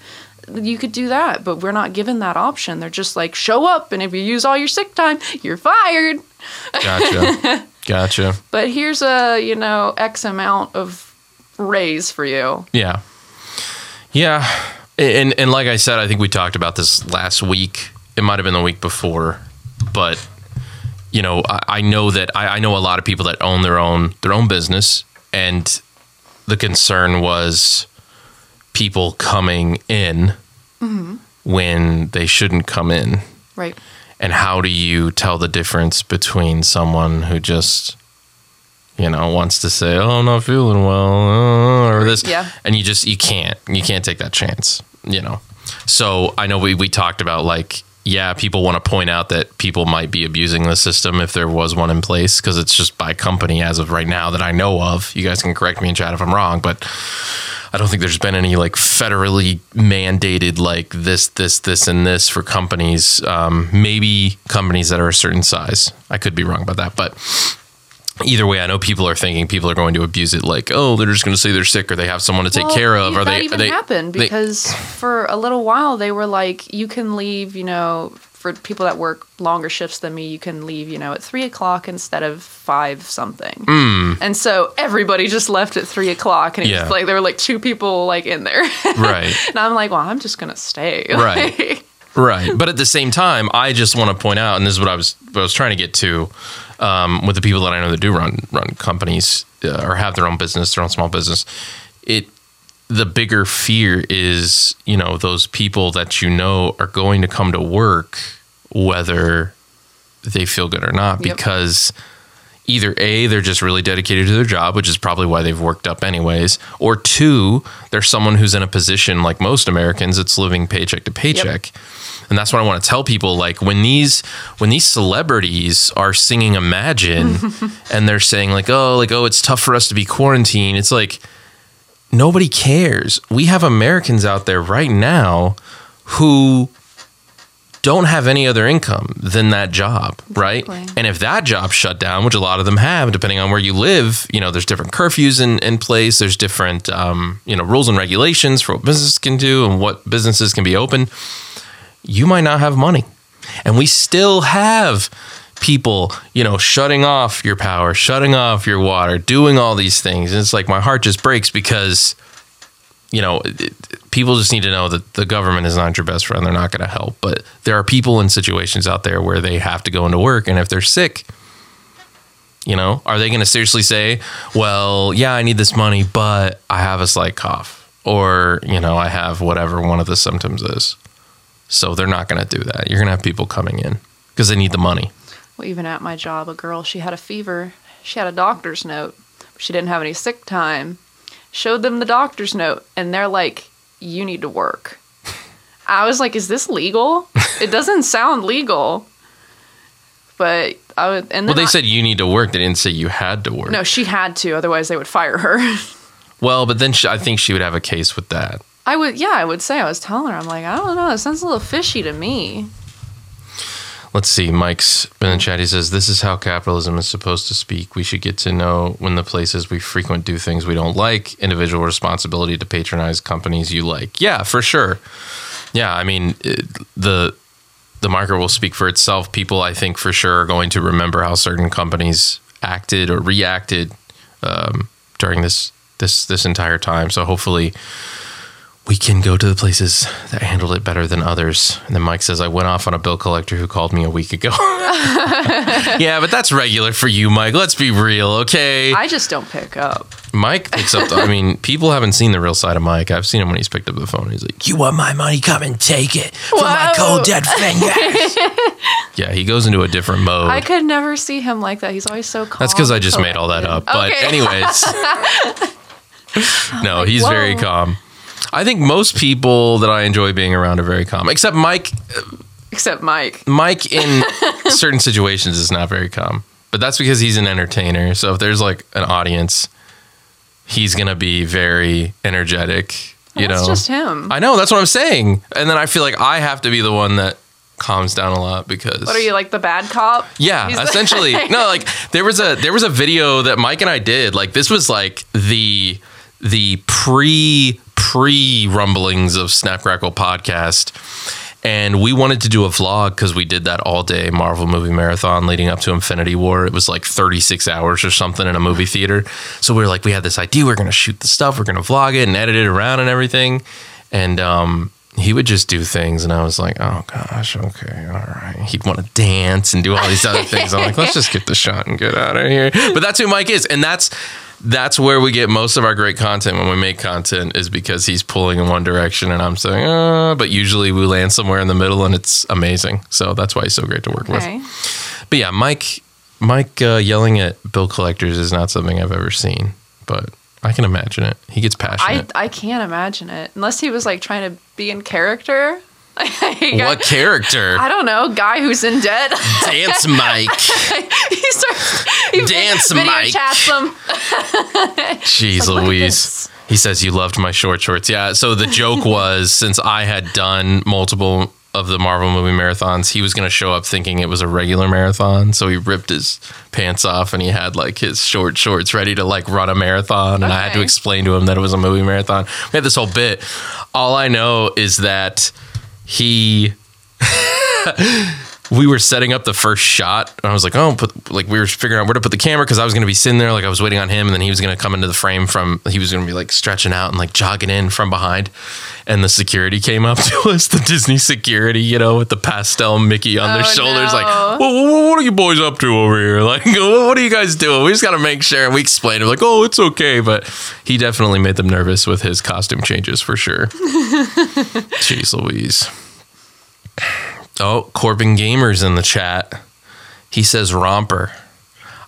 You could do that, but we're not given that option. They're just like, show up, and if you use all your sick time, you're fired. Gotcha. gotcha. But here's a, you know, X amount of raise for you. Yeah. Yeah. And and like I said, I think we talked about this last week. It might have been the week before, but you know, I, I know that I, I know a lot of people that own their own their own business, and the concern was people coming in when they shouldn't come in. Right. And how do you tell the difference between someone who just, you know, wants to say, "Oh, I'm not feeling well," uh, or this, Yeah. and you just you can't you can't take that chance, you know. So I know we we talked about like, yeah, people want to point out that people might be abusing the system if there was one in place because it's just by company as of right now that I know of. You guys can correct me in chat if I'm wrong, but I don't think there's been any like federally mandated like this, this, this, and this for companies. Um, maybe companies that are a certain size. I could be wrong about that, but either way, I know people are thinking people are going to abuse it. Like, oh, they're just going to say they're sick or they have someone to take Well, care of. Or that they even they happened they- because for a little while they were like, you can leave, you know, for people that work longer shifts than me, you can leave, you know, at three o'clock instead of five something. And so everybody just left at three o'clock, and it Hmm. Yeah. like there were like two people like in there, right. and I'm like, well, I'm just gonna stay. Right. Like, Right, but at the same time, I just want to point out, and this is what I was what I was trying to get to um, with the people that I know that do run run companies uh, or have their own business, their own small business. It the bigger fear is you know those people that you know are going to come to work whether they feel good or not Yep. because either A, they're just really dedicated to their job, which is probably why they've worked up anyways, or two, they're someone who's in a position like most Americans, it's living paycheck to paycheck. And that's what I want to tell people like when these when these celebrities are singing Imagine and they're saying like oh like oh it's tough for us to be quarantined, it's like nobody cares. We have Americans out there right now who don't have any other income than that job, right? Exactly. And if that job shut down, which a lot of them have, depending on where you live, you know, there's different curfews in, in place. There's different, um, you know, rules and regulations for what businesses can do and what businesses can be open. You might not have money. And we still have people, you know, shutting off your power, shutting off your water, doing all these things. And it's like my heart just breaks because you know, people just need to know that the government is not your best friend. They're not going to help. But there are people in situations out there where they have to go into work, and if they're sick, you know, are they going to seriously say, "Well, yeah, I need this money, but I have a slight cough," or you know, I have whatever one of the symptoms is. So they're not going to do that. You're going to have people coming in because they need the money. Well, even at my job, a girl, she had a fever. She had a doctor's note. She didn't have any sick time. Showed them the doctor's note, and they're like, you need to work. I was like, is this legal? It doesn't sound legal. But I would, and Well, they I- said you need to work. They didn't say you had to work. no, she had to, otherwise they would fire her. Well, but then she, I think she would have a case with that. I would, yeah, I would say. I was telling her, I'm like, I don't know, it sounds a little fishy to me. Let's see. Mike's been in chat. He says, This is how capitalism is supposed to speak. We should get to know when the places we frequent do things we don't like, individual responsibility to patronize companies you like. Yeah, for sure. Yeah, I mean, it, the the market will speak for itself. People, I think, for sure, are going to remember how certain companies acted or reacted um, during this this this entire time. So hopefully, we can go to the places that handled it better than others. And then Mike says, I went off on a bill collector who called me a week ago. yeah, but that's regular for you, Mike. Let's be real, okay? I just don't pick up. Mike picks up, the, I mean, people haven't seen the real side of Mike. I've seen him when he's picked up the phone. He's like, You want my money? Come and take it from my cold dead fingers. yeah, he goes into a different mode. I could never see him like that. He's always so calm. That's because I just made all that collected. up. But, Okay. anyways, no, he's whoa. very calm. I think most people that I enjoy being around are very calm, except Mike. Except Mike. Mike in certain situations is not very calm, but that's because he's an entertainer. So if there's like an audience, he's gonna be very energetic. You That's know, just him. I know that's what I'm saying, and then I feel like I have to be the one that calms down a lot because What are you like the bad cop? yeah, He's essentially. no, like there was a there was a video that Mike and I did. Like this was like the the pre pre rumblings of Snap Crackle podcast. And we wanted to do a vlog because we did that all day Marvel movie marathon leading up to Infinity War. It was like 36 hours or something in a movie theater. So we were like, we had this idea. We're going to shoot the stuff. We're going to vlog it and edit it around and everything. And um, he would just do things. And I was like, oh gosh, okay, all right. He'd want to dance and do all these other things. I'm like, let's just get the shot and get out of here. But that's who Mike is. And that's that's where we get most of our great content when we make content is because he's pulling in one direction and I'm saying, uh, but usually we land somewhere in the middle and it's amazing. So that's why he's so great to work Okay. with. But yeah, Mike, Mike uh, yelling at bill collectors is not something I've ever seen, but I can imagine it. He gets I, passionate. I can't imagine it. Unless he was like trying to be in character. What character? I don't know. Guy who's in debt. Dance Mike. he starts. He Dance video Mike. chats them. Jeez at Louise. He says you loved my short shorts. Yeah. So the joke was since I had done multiple of the Marvel movie marathons, he was going to show up thinking it was a regular marathon. So he ripped his pants off and he had like his short shorts ready to like run a marathon. And I had to explain to him that it was a movie marathon. We had this whole bit. All I know is that he we were setting up the first shot and I was like, oh, put, like we were figuring out where to put the camera because I was going to be sitting there, like I was waiting on him, and then he was going to come into the frame from, he was going to be like stretching out and like jogging in from behind, and the security came up to us, the Disney security, you know, with the pastel Mickey on their Oh, shoulders, no. like, well, what, what are you boys up to over here? Like, what are you guys doing? We just got to make sure. And we explained it, like, oh, it's okay, but he definitely made them nervous with his costume changes for sure. Jeez Louise. Oh, Corbin Gamers in the chat. He says romper.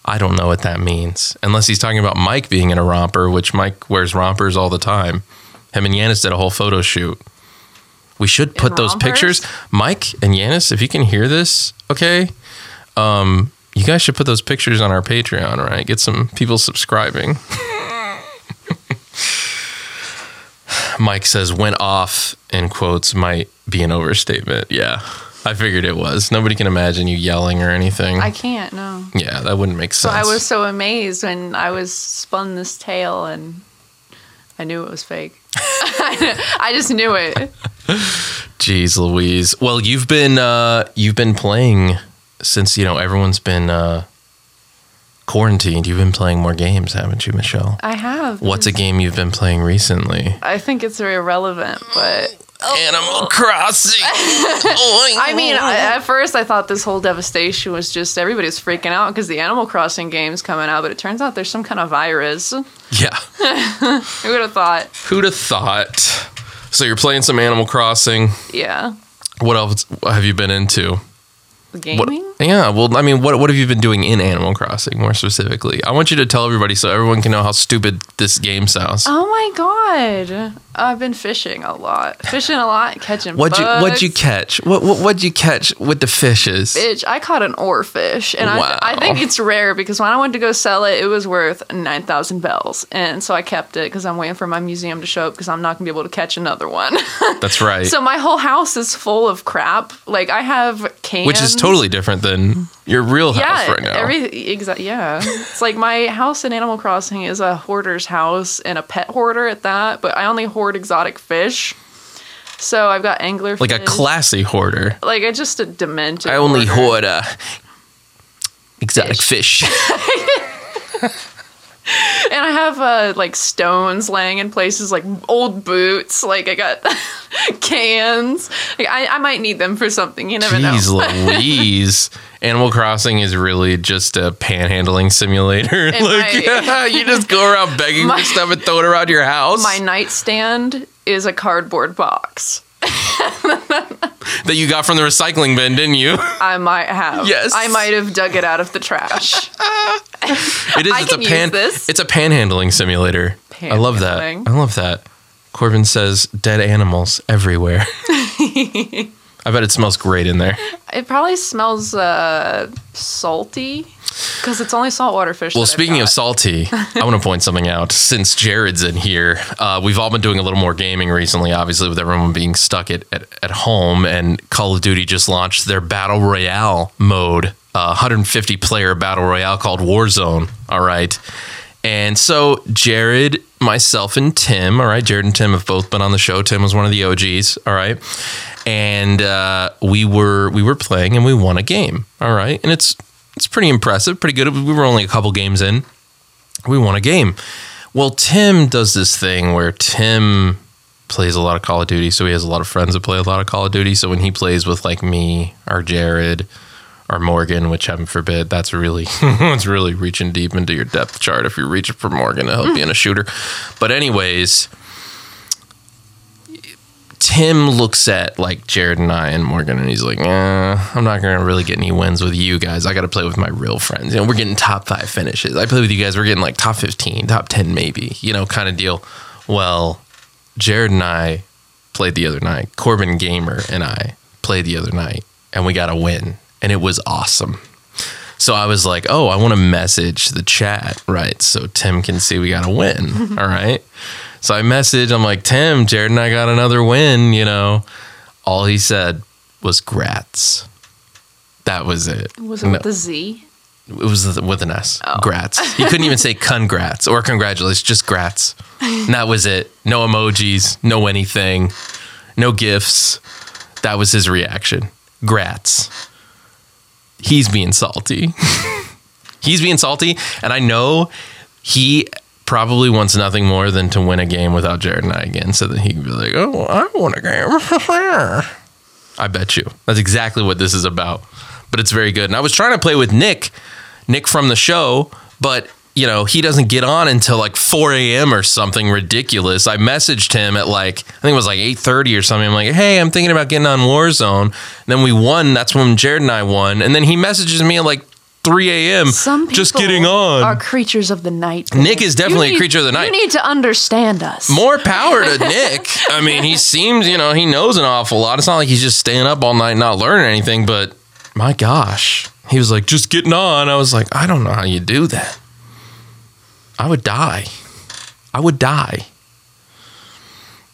I don't know what that means. Unless he's talking about Mike being in a romper, which Mike wears rompers all the time. Him and Yanis did a whole photo shoot. We should put those rompers? pictures. Mike and Yanis, if you can hear this, okay, um, you guys should put those pictures on our Patreon, right? Get some people subscribing. Mike says went off in quotes might be an overstatement. Yeah. I figured it was. Nobody can imagine you yelling or anything. I can't. No. yeah, that wouldn't make sense. So. I was so amazed when I was spun this tale and I knew it was fake. I just knew it. Jeez Louise. Well, you've been uh you've been playing since, you know, everyone's been uh quarantined. You've been playing more games, haven't you, Michelle? I have. What's a game you've been playing recently? I think it's very relevant, Oh. but Animal Crossing. I mean, I, at first I thought this whole devastation was just everybody's freaking out because the Animal Crossing game's coming out, but it turns out there's some kind of virus. Yeah. Who would have thought? Who'd have thought? So you're playing some Animal Crossing. Yeah, What else have you been into? the What, gaming. Yeah, well, I mean, what what have you been doing in Animal Crossing more specifically? I want you to tell everybody so everyone can know how stupid this game sounds. Oh my god! I've been fishing a lot, fishing a lot, catching. What'd you What'd you catch? What, what What'd you catch with the fishes? Bitch, I caught an oarfish, and Wow. I, I think it's rare because when I went to go sell it, it was worth nine thousand bells, and so I kept it because I'm waiting for my museum to show up because I'm not gonna be able to catch another one. That's right. so my whole house is full of crap. Like I have cans, Which is totally different than your real house yeah, right now. every exa- yeah. it's like my house in Animal Crossing is a hoarder's house and a pet hoarder at that, but I only hoard exotic fish. So I've got angler like a classy hoarder. like I just a demented. I only hoarder. hoard uh, exotic fish. And I have uh, like stones laying in places, like old boots. Like I got cans. Like, I, I might need them for something. You never Jeez know. Louise. Animal Crossing is really just a panhandling simulator. Like, you just go around begging My- for stuff and throw it around your house. My nightstand is a cardboard box. That you got from the recycling bin, didn't you? I might have. Yes. I might have dug it out of the trash. It is. I it's can a use pan. this. It's a panhandling simulator. I love that. I love that. Corbin says dead animals everywhere. I bet it smells great in there. It probably smells uh, salty because it's only saltwater fish. Well, speaking of salty, I want to point something out. Since Jared's in here, uh, we've all been doing a little more gaming recently, obviously, with everyone being stuck at, at, at home. And Call of Duty just launched their Battle Royale mode, uh, 150 player Battle Royale called Warzone. All right. And so Jared, myself, and Tim, all right, Jared and Tim have both been on the show. Tim was one of the OGs, all right. And uh, we were we were playing and we won a game, all right. And it's it's pretty impressive, pretty good. We were only a couple games in. We won a game. Well, Tim does this thing where Tim plays a lot of Call of Duty, so he has a lot of friends that play a lot of Call of Duty. So when he plays with like me or Jared or Morgan, which heaven forbid, that's really it's really reaching deep into your depth chart if you're reaching for Morgan to help you in a shooter. But anyways, Tim looks at like Jared and I and Morgan, and he's like, eh, "I'm not gonna really get any wins with you guys. I got to play with my real friends. You know, we're getting top five finishes. I play with you guys. We're getting like top 15, top 10, maybe. You know, kind of deal." Well, Jared and I played the other night. Corbin Gamer and I played the other night, and we got a win, and it was awesome. So I was like, "Oh, I want to message the chat, right? So Tim can see we got a win. All right." So I message, I'm like, Tim, Jared and I got another win, you know. All he said was grats. That was it. was it No, with the Z? it was with an S. Oh. Grats. He couldn't even say congrats or congratulations, just grats. And that was it. No emojis, no anything, no gifts. That was his reaction. Grats. He's being salty. He's being salty. And I know he probably wants nothing more than to win a game without Jared and I again so that he can be like, oh, I won a game. I bet you. That's exactly what this is about. But it's very good. And I was trying to play with Nick, Nick from the show, but you know, he doesn't get on until like 4 a.m. or something ridiculous. I messaged him at like, I think it was like 8.30 or something. I'm like, hey, I'm thinking about getting on Warzone. And then we won. That's when Jared and I won. And then he messages me at like 3 a.m. Some people just getting on. are creatures of the night. Nick is definitely a creature of the night. You need to understand us. More power to Nick. I mean, he seems, you know, he knows an awful lot. It's not like he's just staying up all night not learning anything, but my gosh. He was like, just getting on. I was like, I don't know how you do that. I would die. I would die.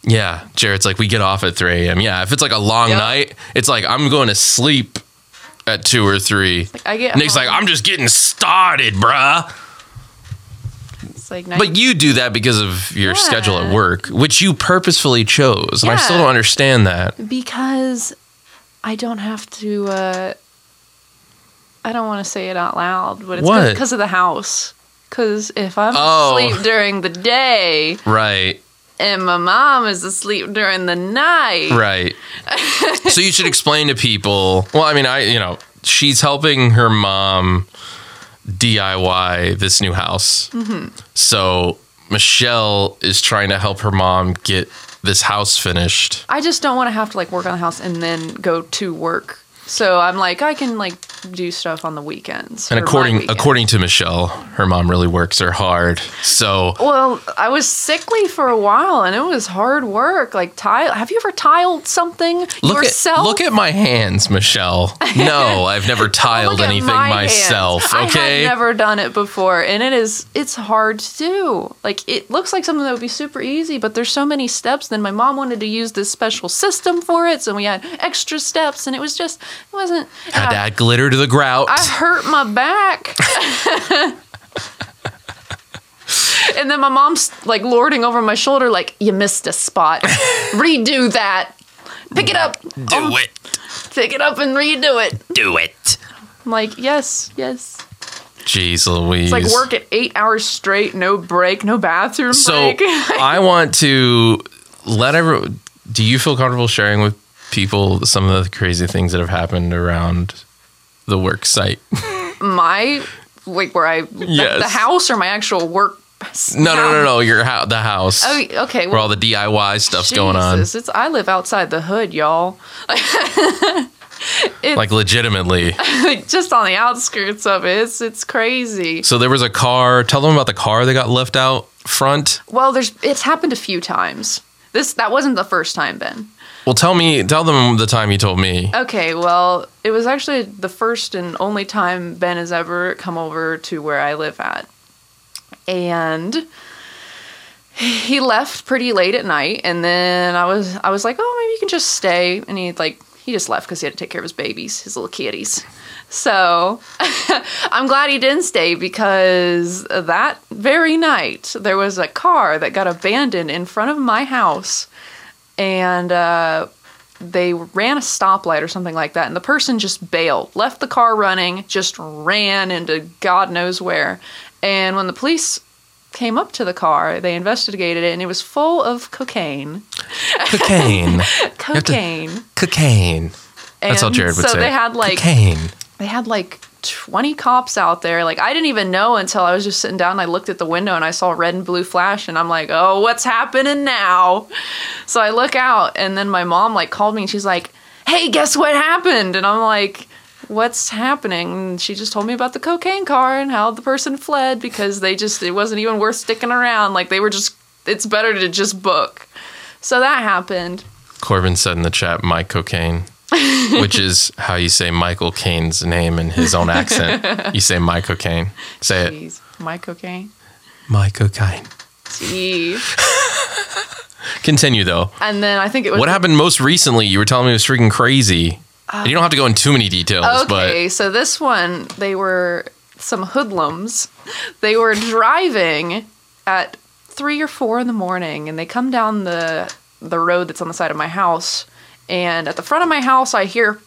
Yeah, Jared's like, we get off at 3 a.m. Yeah, if it's like a long Yep. night, it's like I'm going to sleep at 2 or 3. I get Nick's like, I'm just getting started, bruh. it's like But you do that because of your Yeah. schedule at work, which you purposefully chose. And I still don't understand that. because I don't have to. uh I don't want to say it out loud, but it's because of the house. Because if I'm Oh. asleep during the day Right, and my mom is asleep during the night, right. so you should explain to people. Well, I mean, I, you know, she's helping her mom DIY this new house. Mm-hmm. So Michelle is trying to help her mom get this house finished. I just don't want to have to like work on the house and then go to work. So I'm like, I can like do stuff on the weekends. And according weekends. according to Michelle, her mom really works her hard. So Well, I was sickly for a while, and it was hard work. Like tile. Have you ever tiled something Look yourself? at look at my hands, Michelle. No, I've never tiled anything my myself. hands. Okay. I had never done it before, and it is it's hard to do. Like it looks like something that would be super easy, but there's so many steps. Then my mom wanted to use this special system for it, so we had extra steps, and it was just it wasn't. Had to add glitter to the grout. I hurt my back. and then my mom's like lording over my shoulder, like, you missed a spot. Redo that. Pick it up. Do Oh, it. Pick it up and redo it. Do it. I'm like, yes, yes. Jeez Louise. It's like work at eight hours straight, no break, no bathroom So break. I want to let everyone. Do you feel comfortable sharing with people some of the crazy things that have happened around the work site? my like where I the, Yes. the house or my actual work. No, no, no, no. Your house, the house, Oh, okay. where all the DIY stuff's going on. It's I live outside the hood, y'all. Like legitimately. like just on the outskirts of it. It's it's crazy. So there was a car. Tell them about the car that got left out front. Well, there's it's happened a few times. This that wasn't the first time, Ben. Well, tell me. Tell them the time you told me. Okay, well, it was actually the first and only time Ben has ever come over to where I live at. And he left pretty late at night and then I was I was like, "Oh, maybe you can just stay." And he like he just left cuz he had to take care of his babies, his little kitties. So, I'm glad he didn't stay because that very night there was a car that got abandoned in front of my house and uh they ran a stoplight or something like that, and the person just bailed, left the car running, just ran into God knows where. And when the police came up to the car, they investigated it, and it was full of cocaine. Cocaine. Cocaine. Cocaine. That's all Jared would so say. they had like cocaine. They had like 20 cops out there. Like, I didn't even know until I was just sitting down and I looked at the window and I saw red and blue flash, and I'm like, oh, what's happening now? So I look out, and then my mom like called me and she's like, hey, guess what happened? And I'm like, what's happening? And she just told me about the cocaine car and how the person fled because they just, it wasn't even worth sticking around. Like, they were just, it's better to just book. So that happened. Corbin said in the chat, Mike Cocaine, which is how you say Michael Caine's name in his own accent. You say Mike Cocaine. Say it. Jeez, my cocaine. Mike Cocaine. Gee. Continue though. And then I think it was What happened most recently? You were telling me it was freaking crazy. And you don't have to go in too many details, Okay, so this one, they were some hoodlums. They were driving at three or four in the morning, and they come down the the road that's on the side of my house. And at the front of my house, I hear,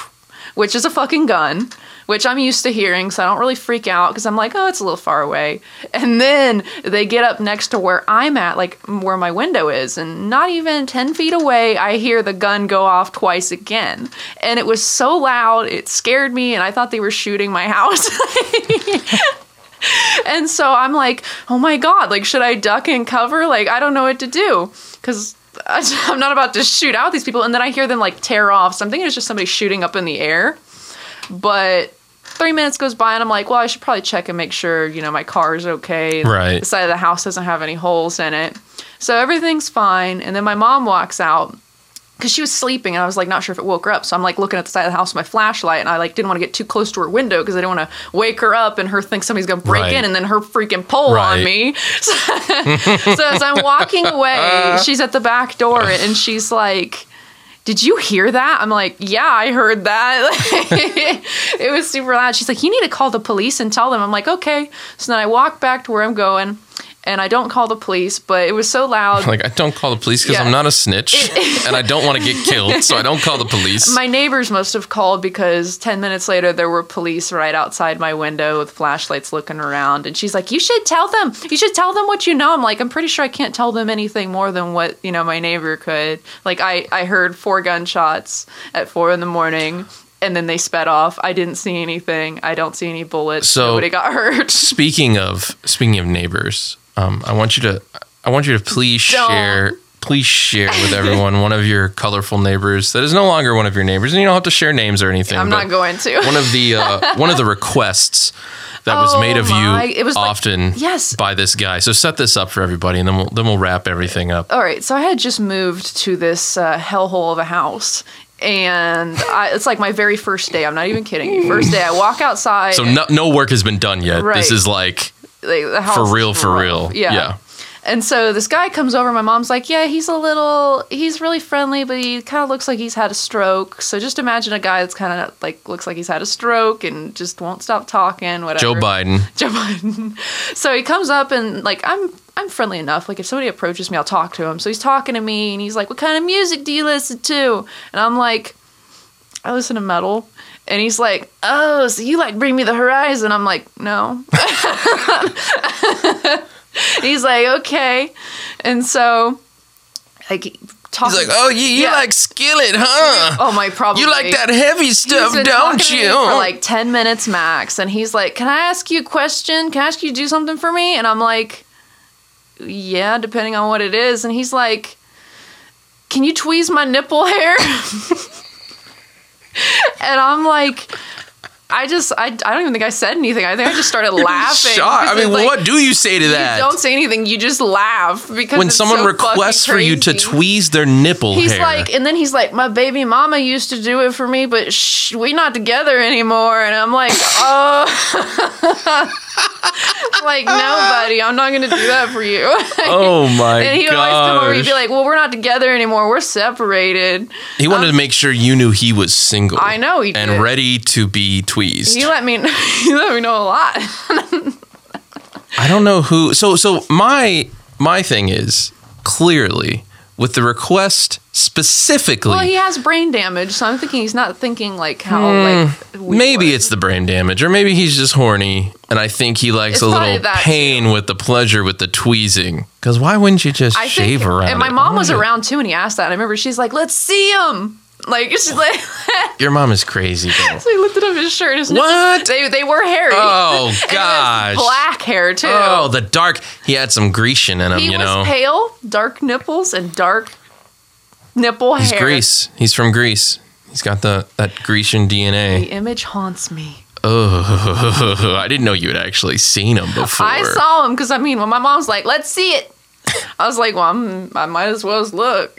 which is a fucking gun, which I'm used to hearing, so I don't really freak out because I'm like, oh, it's a little far away. And then they get up next to where I'm at, like where my window is, and not even 10 feet away, I hear the gun go off twice again. And it was so loud, it scared me, and I thought they were shooting my house. and so I'm like, oh my God, like, should I duck and cover? Like, I don't know what to do because I'm not about to shoot out these people. And then I hear them like tear off. So I'm thinking it's just somebody shooting up in the air. But three minutes goes by, and I'm like, well, I should probably check and make sure you know my car is okay. Right. The side of the house doesn't have any holes in it, so everything's fine. And then my mom walks out because she was sleeping and I was like not sure if it woke her up. So I'm like looking at the side of the house with my flashlight and I like didn't want to get too close to her window because I didn't want to wake her up and her think somebody's gonna break Right. in and then her freaking pull Right. on me. So, so as I'm walking away, she's at the back door and she's like. Did you hear that? I'm like, yeah, I heard that. it was super loud. She's like, you need to call the police and tell them. I'm like, okay. So then I walk back to where I'm going, and I don't call the police, but it was so loud. Like I don't call the police because Yeah. I'm not a snitch and I don't want to get killed, so I don't call the police. My neighbors must have called because 10 minutes later there were police right outside my window with flashlights looking around. And she's like, You should tell them. You should tell them what you know. I'm like, I'm pretty sure I can't tell them anything more than what, you know, my neighbor could. Like, I, I heard four gunshots at four in the morning. And then they sped off. I didn't see anything. I don't see any bullets. So- Nobody got hurt. speaking of speaking of neighbors, um, I want you to I want you to please Don't. share please share with everyone one of your colorful neighbors that is no longer one of your neighbors, and you don't have to share names or anything. I'm not going to. One of the uh, one of the requests that was Oh made of my- you it was like- often yes. by this guy. So set this up for everybody, and then we'll then we'll wrap everything up. All right, so I had just moved to this uh, hellhole of a house, and I, it's like my very first day. I'm not even kidding you. First day, I walk outside. So no, no work has been done yet. Right. This is like like, the house for real, for real. Yeah. yeah. And so this guy comes over. My mom's like, "Yeah, he's a little. He's really friendly, but he kind of looks like he's had a stroke. So just imagine a guy that's kind of like looks like he's had a stroke and just won't stop talking. Whatever. Joe Biden. Joe Biden. So he comes up and like I'm I'm friendly enough. Like if somebody approaches me, I'll talk to him. So he's talking to me and he's like, "What kind of music do you listen to?" And I'm like, "I listen to metal." And he's like, "Oh, so you like Bring Me the Horizon?" I'm like, "No." he's like, "Okay." And so like talking He's like, oh, you, you Yeah. like Skillet, huh? Oh my probably You like that heavy stuff, don't talking to me you? For like 10 minutes max. And he's like, Can I ask you a question? Can I ask you to do something for me? And I'm like, Yeah, depending on what it is. And he's like, Can you tweeze my nipple hair? and I'm like, I just, I, I don't even think I said anything. I think I just started laughing. Shock. I mean, like, what do you say to You that? don't say anything. You just laugh because when someone so requests for you to tweeze their nipple He's hair. like, and then he's like, my baby mama used to do it for me, but shh, we not together anymore. And I'm like, oh, like no, buddy, I'm not gonna do that for you. oh my god. and he would always come over. He'd be like, well, we're not together anymore. We're separated. he wanted to um, make sure you knew he was single. I know he and did. ready to be tweezed. He let me, he let me know a lot. I don't know who. So so my my thing is clearly with the request specifically. well, he has brain damage, so I'm thinking he's not thinking like how like Hmm. maybe it's the brain damage, or maybe he's just horny, and I think he likes It's a little pain with the pleasure with the tweezing. Because why wouldn't you just I shave think, around? and my it? mom was around too, and he asked that. And I remember she's like, "Let's see him." Like she's like, Your mom is crazy. Though. so he lifted up his shirt. His What? They they were hairy. Oh gosh. black hair too. Oh, the dark. He had some Grecian in him, he you was know. pale, dark nipples, and dark nipple He's hair. Greece. He's from Greece. He's got the that Grecian DNA. The image haunts me. Oh, I didn't know you had actually seen him before. I saw him because I mean, when my mom's like, "Let's see it," I was like, "Well, I'm, I might as well look."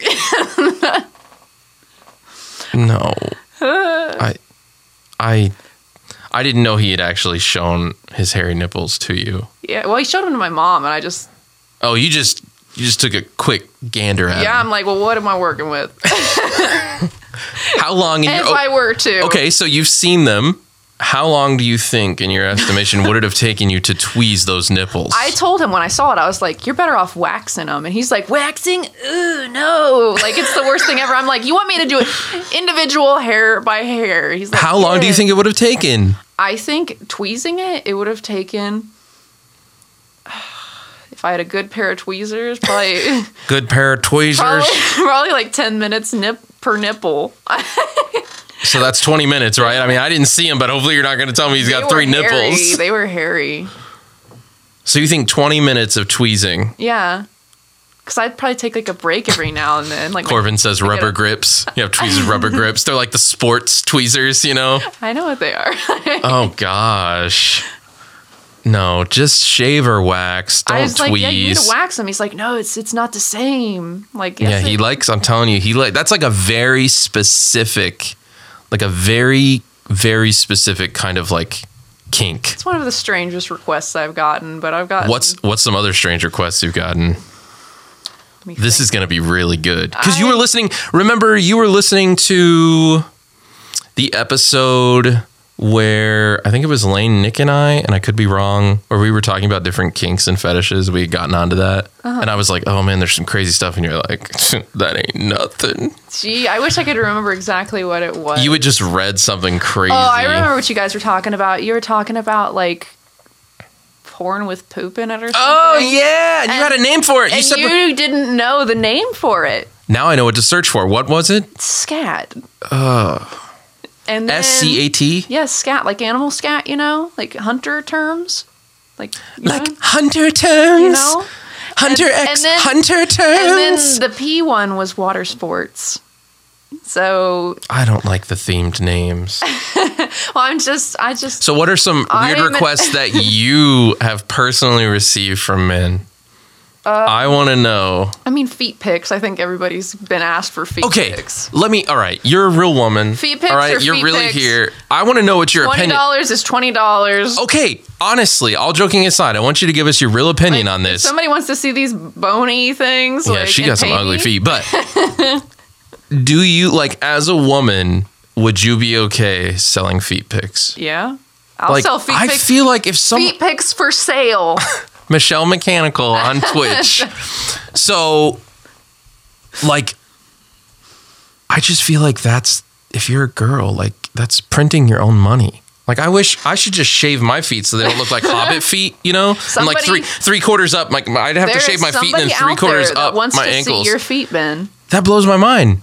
No, I, I, I didn't know he had actually shown his hairy nipples to you. yeah. Well, he showed them to my mom, and I just, Oh, you just you just took a quick gander at yeah, him. I'm like, "Well, what am I working with?" How long? In if your, oh, I were to, okay, so you've seen them. How long do you think, in your estimation, would it have taken you to tweeze those nipples? I told him when I saw it, I was like, "You're better off waxing them," and he's like, "Waxing? Ooh, no! Like it's the worst thing ever." I'm like, "You want me to do it individual hair by hair?" He's like, How long do you think it would have taken? I think tweezing it, it would have taken. If I had a good pair of tweezers, probably Good pair of tweezers. probably, probably like ten minutes nip per nipple. So that's 20 minutes, right? I mean, I didn't see him, but hopefully you're not going to tell me he's They got three hairy. nipples. They were hairy. So you think 20 minutes of tweezing? Yeah. Because I'd probably take like a break every now and then. Like Corbin says rubber grips. You have tweezers, rubber grips. They're like the sports tweezers, you know? I know what they are. Oh gosh. No, just shave or wax. Don't I was tweeze. like, yeah, you need to wax them. He's like, no, it's it's not the same. Like, yeah, he it- likes. I'm telling you, he like. That's like a very specific, like a very very specific kind of like kink. It's one of the strangest requests I've gotten, but I've got What's what's some other strange requests you've gotten? This is going to be really good because you were listening. Remember, you were listening to the episode where I think it was Lane, Nick, and I, and I could be wrong, where we were talking about different kinks and fetishes. We had gotten onto that, Uh-huh. and I was like, "Oh man, there's some crazy stuff," and you're like, "That ain't nothing." Gee, I wish I could remember exactly what it was. You had just read something crazy. Oh, I remember what you guys were talking about. You were talking about like porn with poop in it or something. Oh yeah, and you had a name for it. You And said you didn't know the name for it. now I know what to search for. What was it? Scat. And S C A T. Yes, scat, like animal scat, you know, like hunter terms, like Like know? hunter terms. you know. Hunter And- X and then- hunter terms. And then the P one was water sports. So, I don't like the themed names. well, I'm just, I just, So, what are some weird requests that you have personally received from men? Uh, I want to know. I mean, feet pics. I think everybody's been asked for feet Okay, pics. let me. All right, you're a real woman. Feet pics All right, you're really pics? here. I want to know what your Twenty opinion. dollars is twenty dollars. Okay, honestly, all joking aside, I want you to give us your real opinion on this. Somebody wants to see these bony things. yeah, like, she got some ugly feet, but do you like as a woman? Would you be okay selling feet pics? Yeah, I'll like, sell feet I pics. feel like if some feet pics for sale. Michelle Mechanical on Twitch. so, like, I just feel like that's if you're a girl, like that's printing your own money. Like I wish I should just shave my feet so they don't look like hobbit feet, you know, and like three three quarters up. Like I'd have to shave my feet and then three quarters up wants my to ankles. See your feet, Ben. that blows my mind.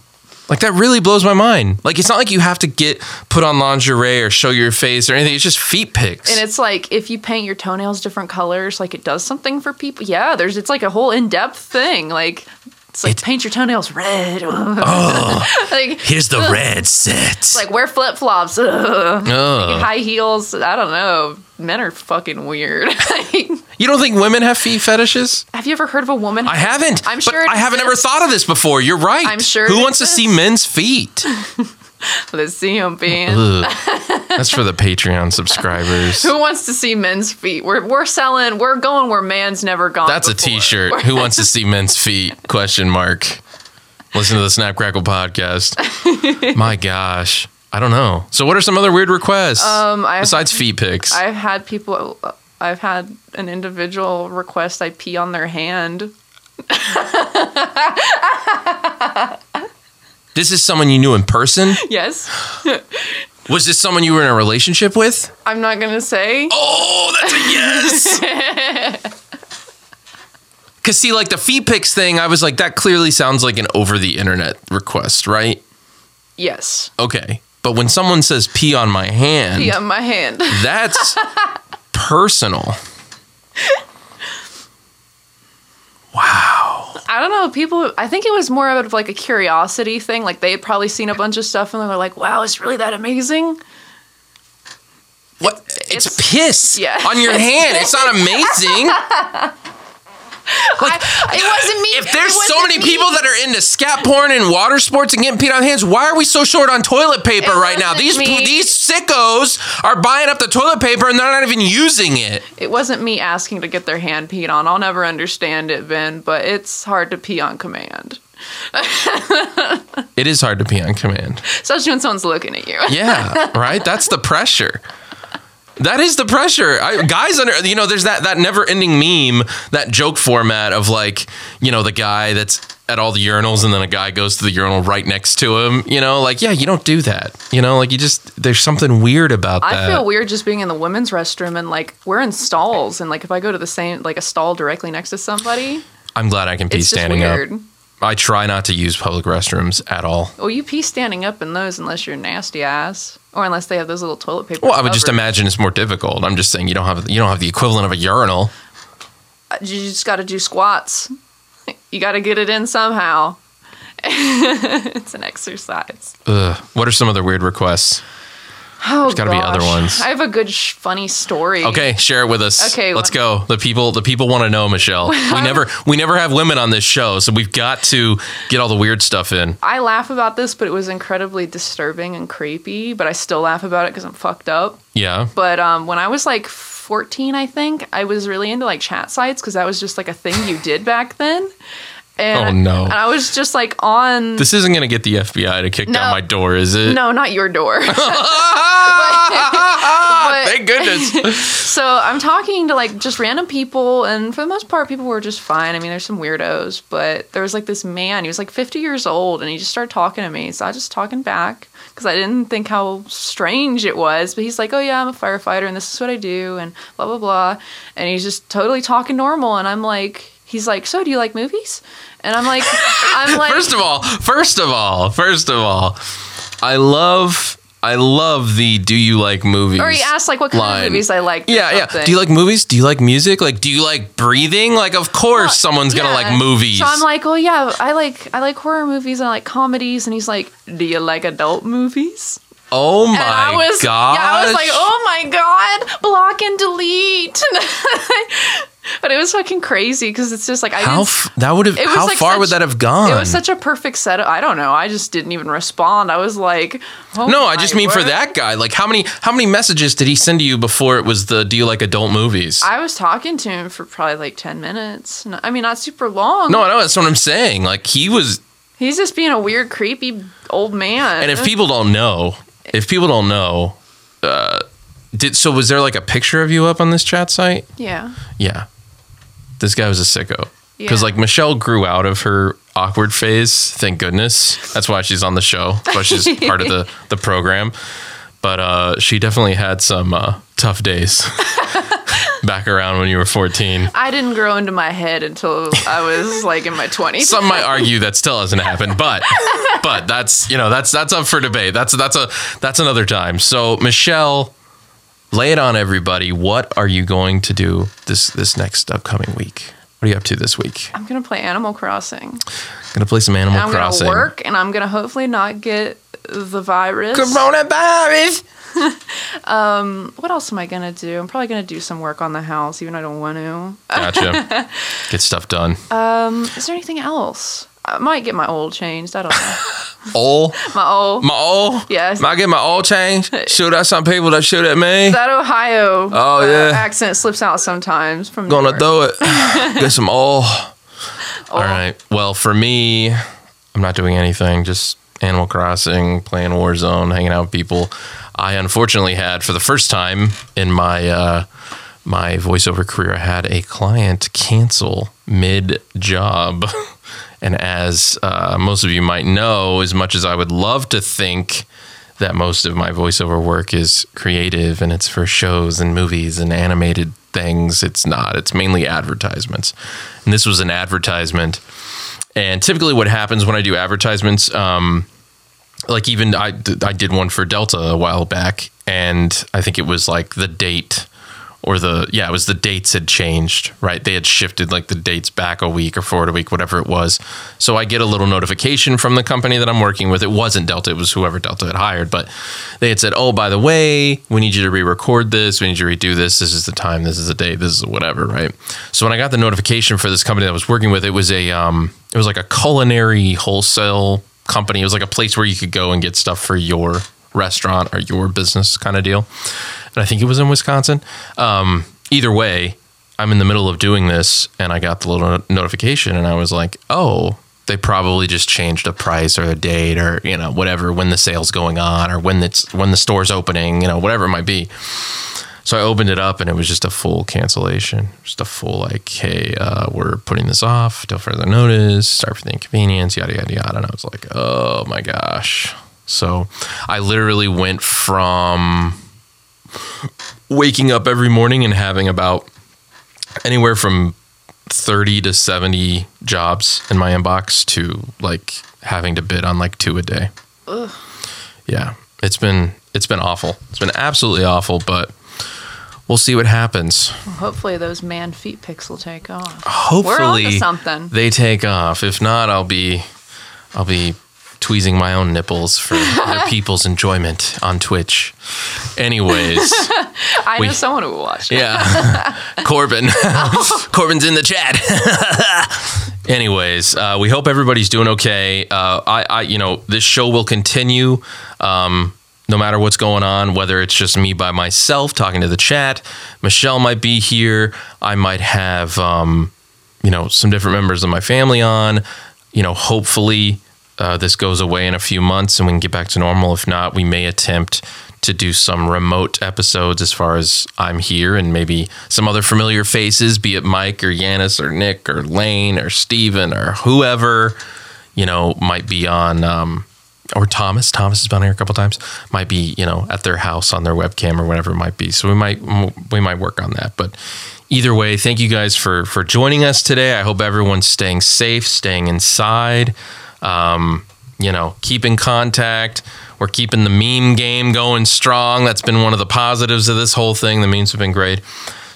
Like that really blows my mind. Like it's not like you have to get put on lingerie or show your face or anything. It's just feet pics. And it's like if you paint your toenails different colors, like it does something for people. Yeah, there's it's like a whole in depth thing. Like it's like It's- paint your toenails red. oh, like Here's the red set. like wear flip flops. ugh. Oh. High heels. I don't know. Men are fucking weird. You don't think women have feet fetishes? Have you ever heard of a woman? I haven't. I'm sure. I haven't ever thought of this before. You're right. I'm sure Who wants to see men's feet? Let's see them being. That's for the Patreon subscribers. Who wants to see men's feet? We're we're selling. We're going where man's never gone. That's a before. T-shirt. Who wants to see men's feet? Question mark. Listen to the Snap Crackle podcast. My gosh, I don't know. So, what are some other weird requests Um, I've- besides feet pics? I've had people. I've had an individual request I pee on their hand. This is someone you knew in person. Yes, Was this someone you were in a relationship with? I'm not gonna say. Oh, that's a yes. Cause see, like the feet pics thing, I was like, that clearly sounds like an over the internet request, right? Yes, Okay. But when someone says pee on my hand, pee on my hand. that's personal. Wow. I don't know. People. I think it was more of like a curiosity thing. Like they had probably seen a bunch of stuff and they're like, "Wow, it's really that amazing." What? It's, It's- piss yeah. on your hand. It's not amazing. Like, It wasn't me. if there's so many me. people that are into scat porn and water sports and getting peed on hands, why are we so short on toilet paper It right now? These me. these sickos are buying up the toilet paper and they're not even using it. It wasn't me asking to get their hand peed on. I'll never understand it, Ben, but it's hard to pee on command, It is hard to pee on command. especially when someone's looking at you. Yeah, right. That's the pressure. That is the pressure. I, guys under, you know, there's that that never-ending meme, that joke format of like, you know, the guy that's at all the urinals and then a guy goes to the urinal right next to him. You know, like, yeah, you don't do that. You know, like you just there's something weird about that. I feel weird just being in the women's restroom and like we're in stalls and like if I go to the same like a stall directly next to somebody, I'm glad I can pee standing weird. up. I try not to use public restrooms at all. Well, you pee standing up in those unless you're nasty ass, or unless they have those little toilet paper. Well, I would just imagine it's more difficult. I'm just saying you don't have you don't have the equivalent of a urinal. Uh, you just got to do squats. you got to get it in somehow. it's an exercise. Ugh. What are some other weird requests? Oh, There's gotta be other ones. I have a good, sh- funny story. Okay, share it with us. Okay, let's go. The people, the people want to know, Michelle. We never, we never have women on this show, so we've got to get all the weird stuff in. I laugh about this, but it was incredibly disturbing and creepy. But I still laugh about it because I'm fucked up. Yeah. But um, when I was like 14, I think I was really into like chat sites because that was just like a thing you did back then. And, Oh, no. And I was just like on. This isn't going to get the FBI to kick No. down my door, is it? no, not your door. But- thank goodness. so I'm talking to like just random people, and for the most part, people were just fine. I mean, there's some weirdos, but there was like this man. He was like 50 years old, and he just started talking to me. So I just talking back because I didn't think how strange it was. But he's like, "Oh yeah, I'm a firefighter, and this is what I do," and blah blah blah. And he's just totally talking normal, and I'm like, he's like, "So do you like movies?" And I'm like, I'm like, First of all, first of all, first of all, I love, I love the "Do you like movies?" or he asked like what kind line. of movies I like. Yeah, yeah. Do you like movies? Do you like music? Like, do you like breathing? Like, of course, someone's gonna like movies. So I'm like, oh yeah, I like I like horror movies and I like comedies, and he's like, do you like adult movies? oh my and I was, god! yeah, I was like, oh my god, block and delete. but it was fucking crazy because it's just like I how f- that would have? How like far would that have gone? It was such a perfect setup. I don't know. I just didn't even respond. I was like, oh no, I just mean for that guy. Like, how many how many messages did he send to you before it was the "Do you like adult movies"? I was talking to him for probably like ten minutes. I mean, not super long. no, I know that's what I'm saying. Like, he was. he's just being a weird, creepy old man. And if people don't know, if people don't know, uh, did so? Was there like a picture of you up on this chat site? yeah. Yeah. This guy was a sicko. Because Yeah. like Michelle grew out of her awkward phase, thank goodness. That's why she's on the show. That's why she's part of the, the program. But uh, she definitely had some uh, tough days back around when you were 14. I didn't grow into my head until I was like in my 20s. Some might argue that still hasn't happened, but but that's you know that's that's up for debate. That's that's a that's another time. So Michelle, lay it on everybody. What are you going to do this this next upcoming week? What are you up to this week? I'm going to play Animal Crossing. I'm Gonna play some Animal And I'm gonna work and I'm going to hopefully not get the virus. Coronavirus. Um, what else am I going to do? I'm probably going to do some work on the house, even though I don't want to. Gotcha. Get stuff done. Um, is there anything else? I might get my oil changed. I don't know. Oil. my oil. My oil. Yes. Might get my oil changed. Shoot at some people that shoot at me. That Ohio Oh, uh, yeah. accent slips out sometimes from Gonna do it. Get some oil. All right. Well, for me, I'm not doing anything. Just Animal Crossing, playing Warzone, hanging out with people. I unfortunately had for the first time in my uh, my voiceover career, I had a client cancel mid job. And as uh, most of you might know, as much as I would love to think that most of my voiceover work is creative and it's for shows and movies and animated things, it's not. It's mainly advertisements. And this was an advertisement. And typically, what happens when I do advertisements, um, like even I, I did one for Delta a while back, and I think it was like the date or the yeah, it was the dates had changed, right? They had shifted like the dates back a week or forward a week, whatever it was. So I get a little notification from the company that I'm working with. It wasn't Delta, it was whoever Delta had hired, but they had said, "Oh, by the way, we need you to re-record this. We need you to redo this. This is the time. This is the date. This is whatever." Right. So when I got the notification for this company that I was working with, it was a um, it was like a culinary wholesale company. It was like a place where you could go and get stuff for your restaurant or your business kind of deal. And I think it was in Wisconsin. Um, either way, I'm in the middle of doing this and I got the little notification and I was like, oh, they probably just changed a price or a date or, you know, whatever, when the sale's going on or when it's when the store's opening, you know, whatever it might be. So I opened it up and it was just a full cancellation. Just a full like, hey, uh, we're putting this off till further notice, sorry for the inconvenience, yada yada yada. And I was like, oh my gosh. So I literally went from waking up every morning and having about anywhere from 30 to 70 jobs in my inbox to like having to bid on like two a day. Yeah. It's been it's been awful. It's been absolutely awful, but we'll see what happens. Hopefully, those man feet pics will take off. Hopefully, something. they take off. If not, I'll be, I'll be tweezing my own nipples for other people's enjoyment on Twitch. Anyways, I we- know someone who will watch. yeah, Corbin, Corbin's in the chat. Anyways, uh, we hope everybody's doing okay. Uh, I, I, you know, this show will continue. Um, no matter what's going on, whether it's just me by myself talking to the chat, Michelle might be here. I might have, um, you know, some different members of my family on. You know, hopefully uh, this goes away in a few months and we can get back to normal. If not, we may attempt to do some remote episodes as far as I'm here and maybe some other familiar faces, be it Mike or Yanis or Nick or Lane or Steven or whoever, you know, might be on. Um, or Thomas. Thomas has been here a couple times. Might be, you know, at their house on their webcam or whatever it might be. So we might we might work on that. But either way, thank you guys for for joining us today. I hope everyone's staying safe, staying inside. Um, you know, keep in contact. We're keeping the meme game going strong. That's been one of the positives of this whole thing. The memes have been great.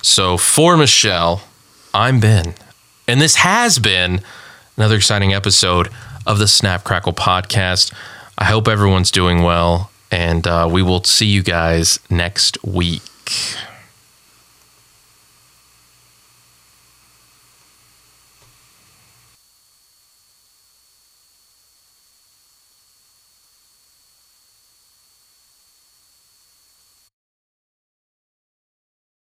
So for Michelle, I'm Ben, and this has been another exciting episode of the Snap Crackle podcast. I hope everyone's doing well, and uh, we will see you guys next week.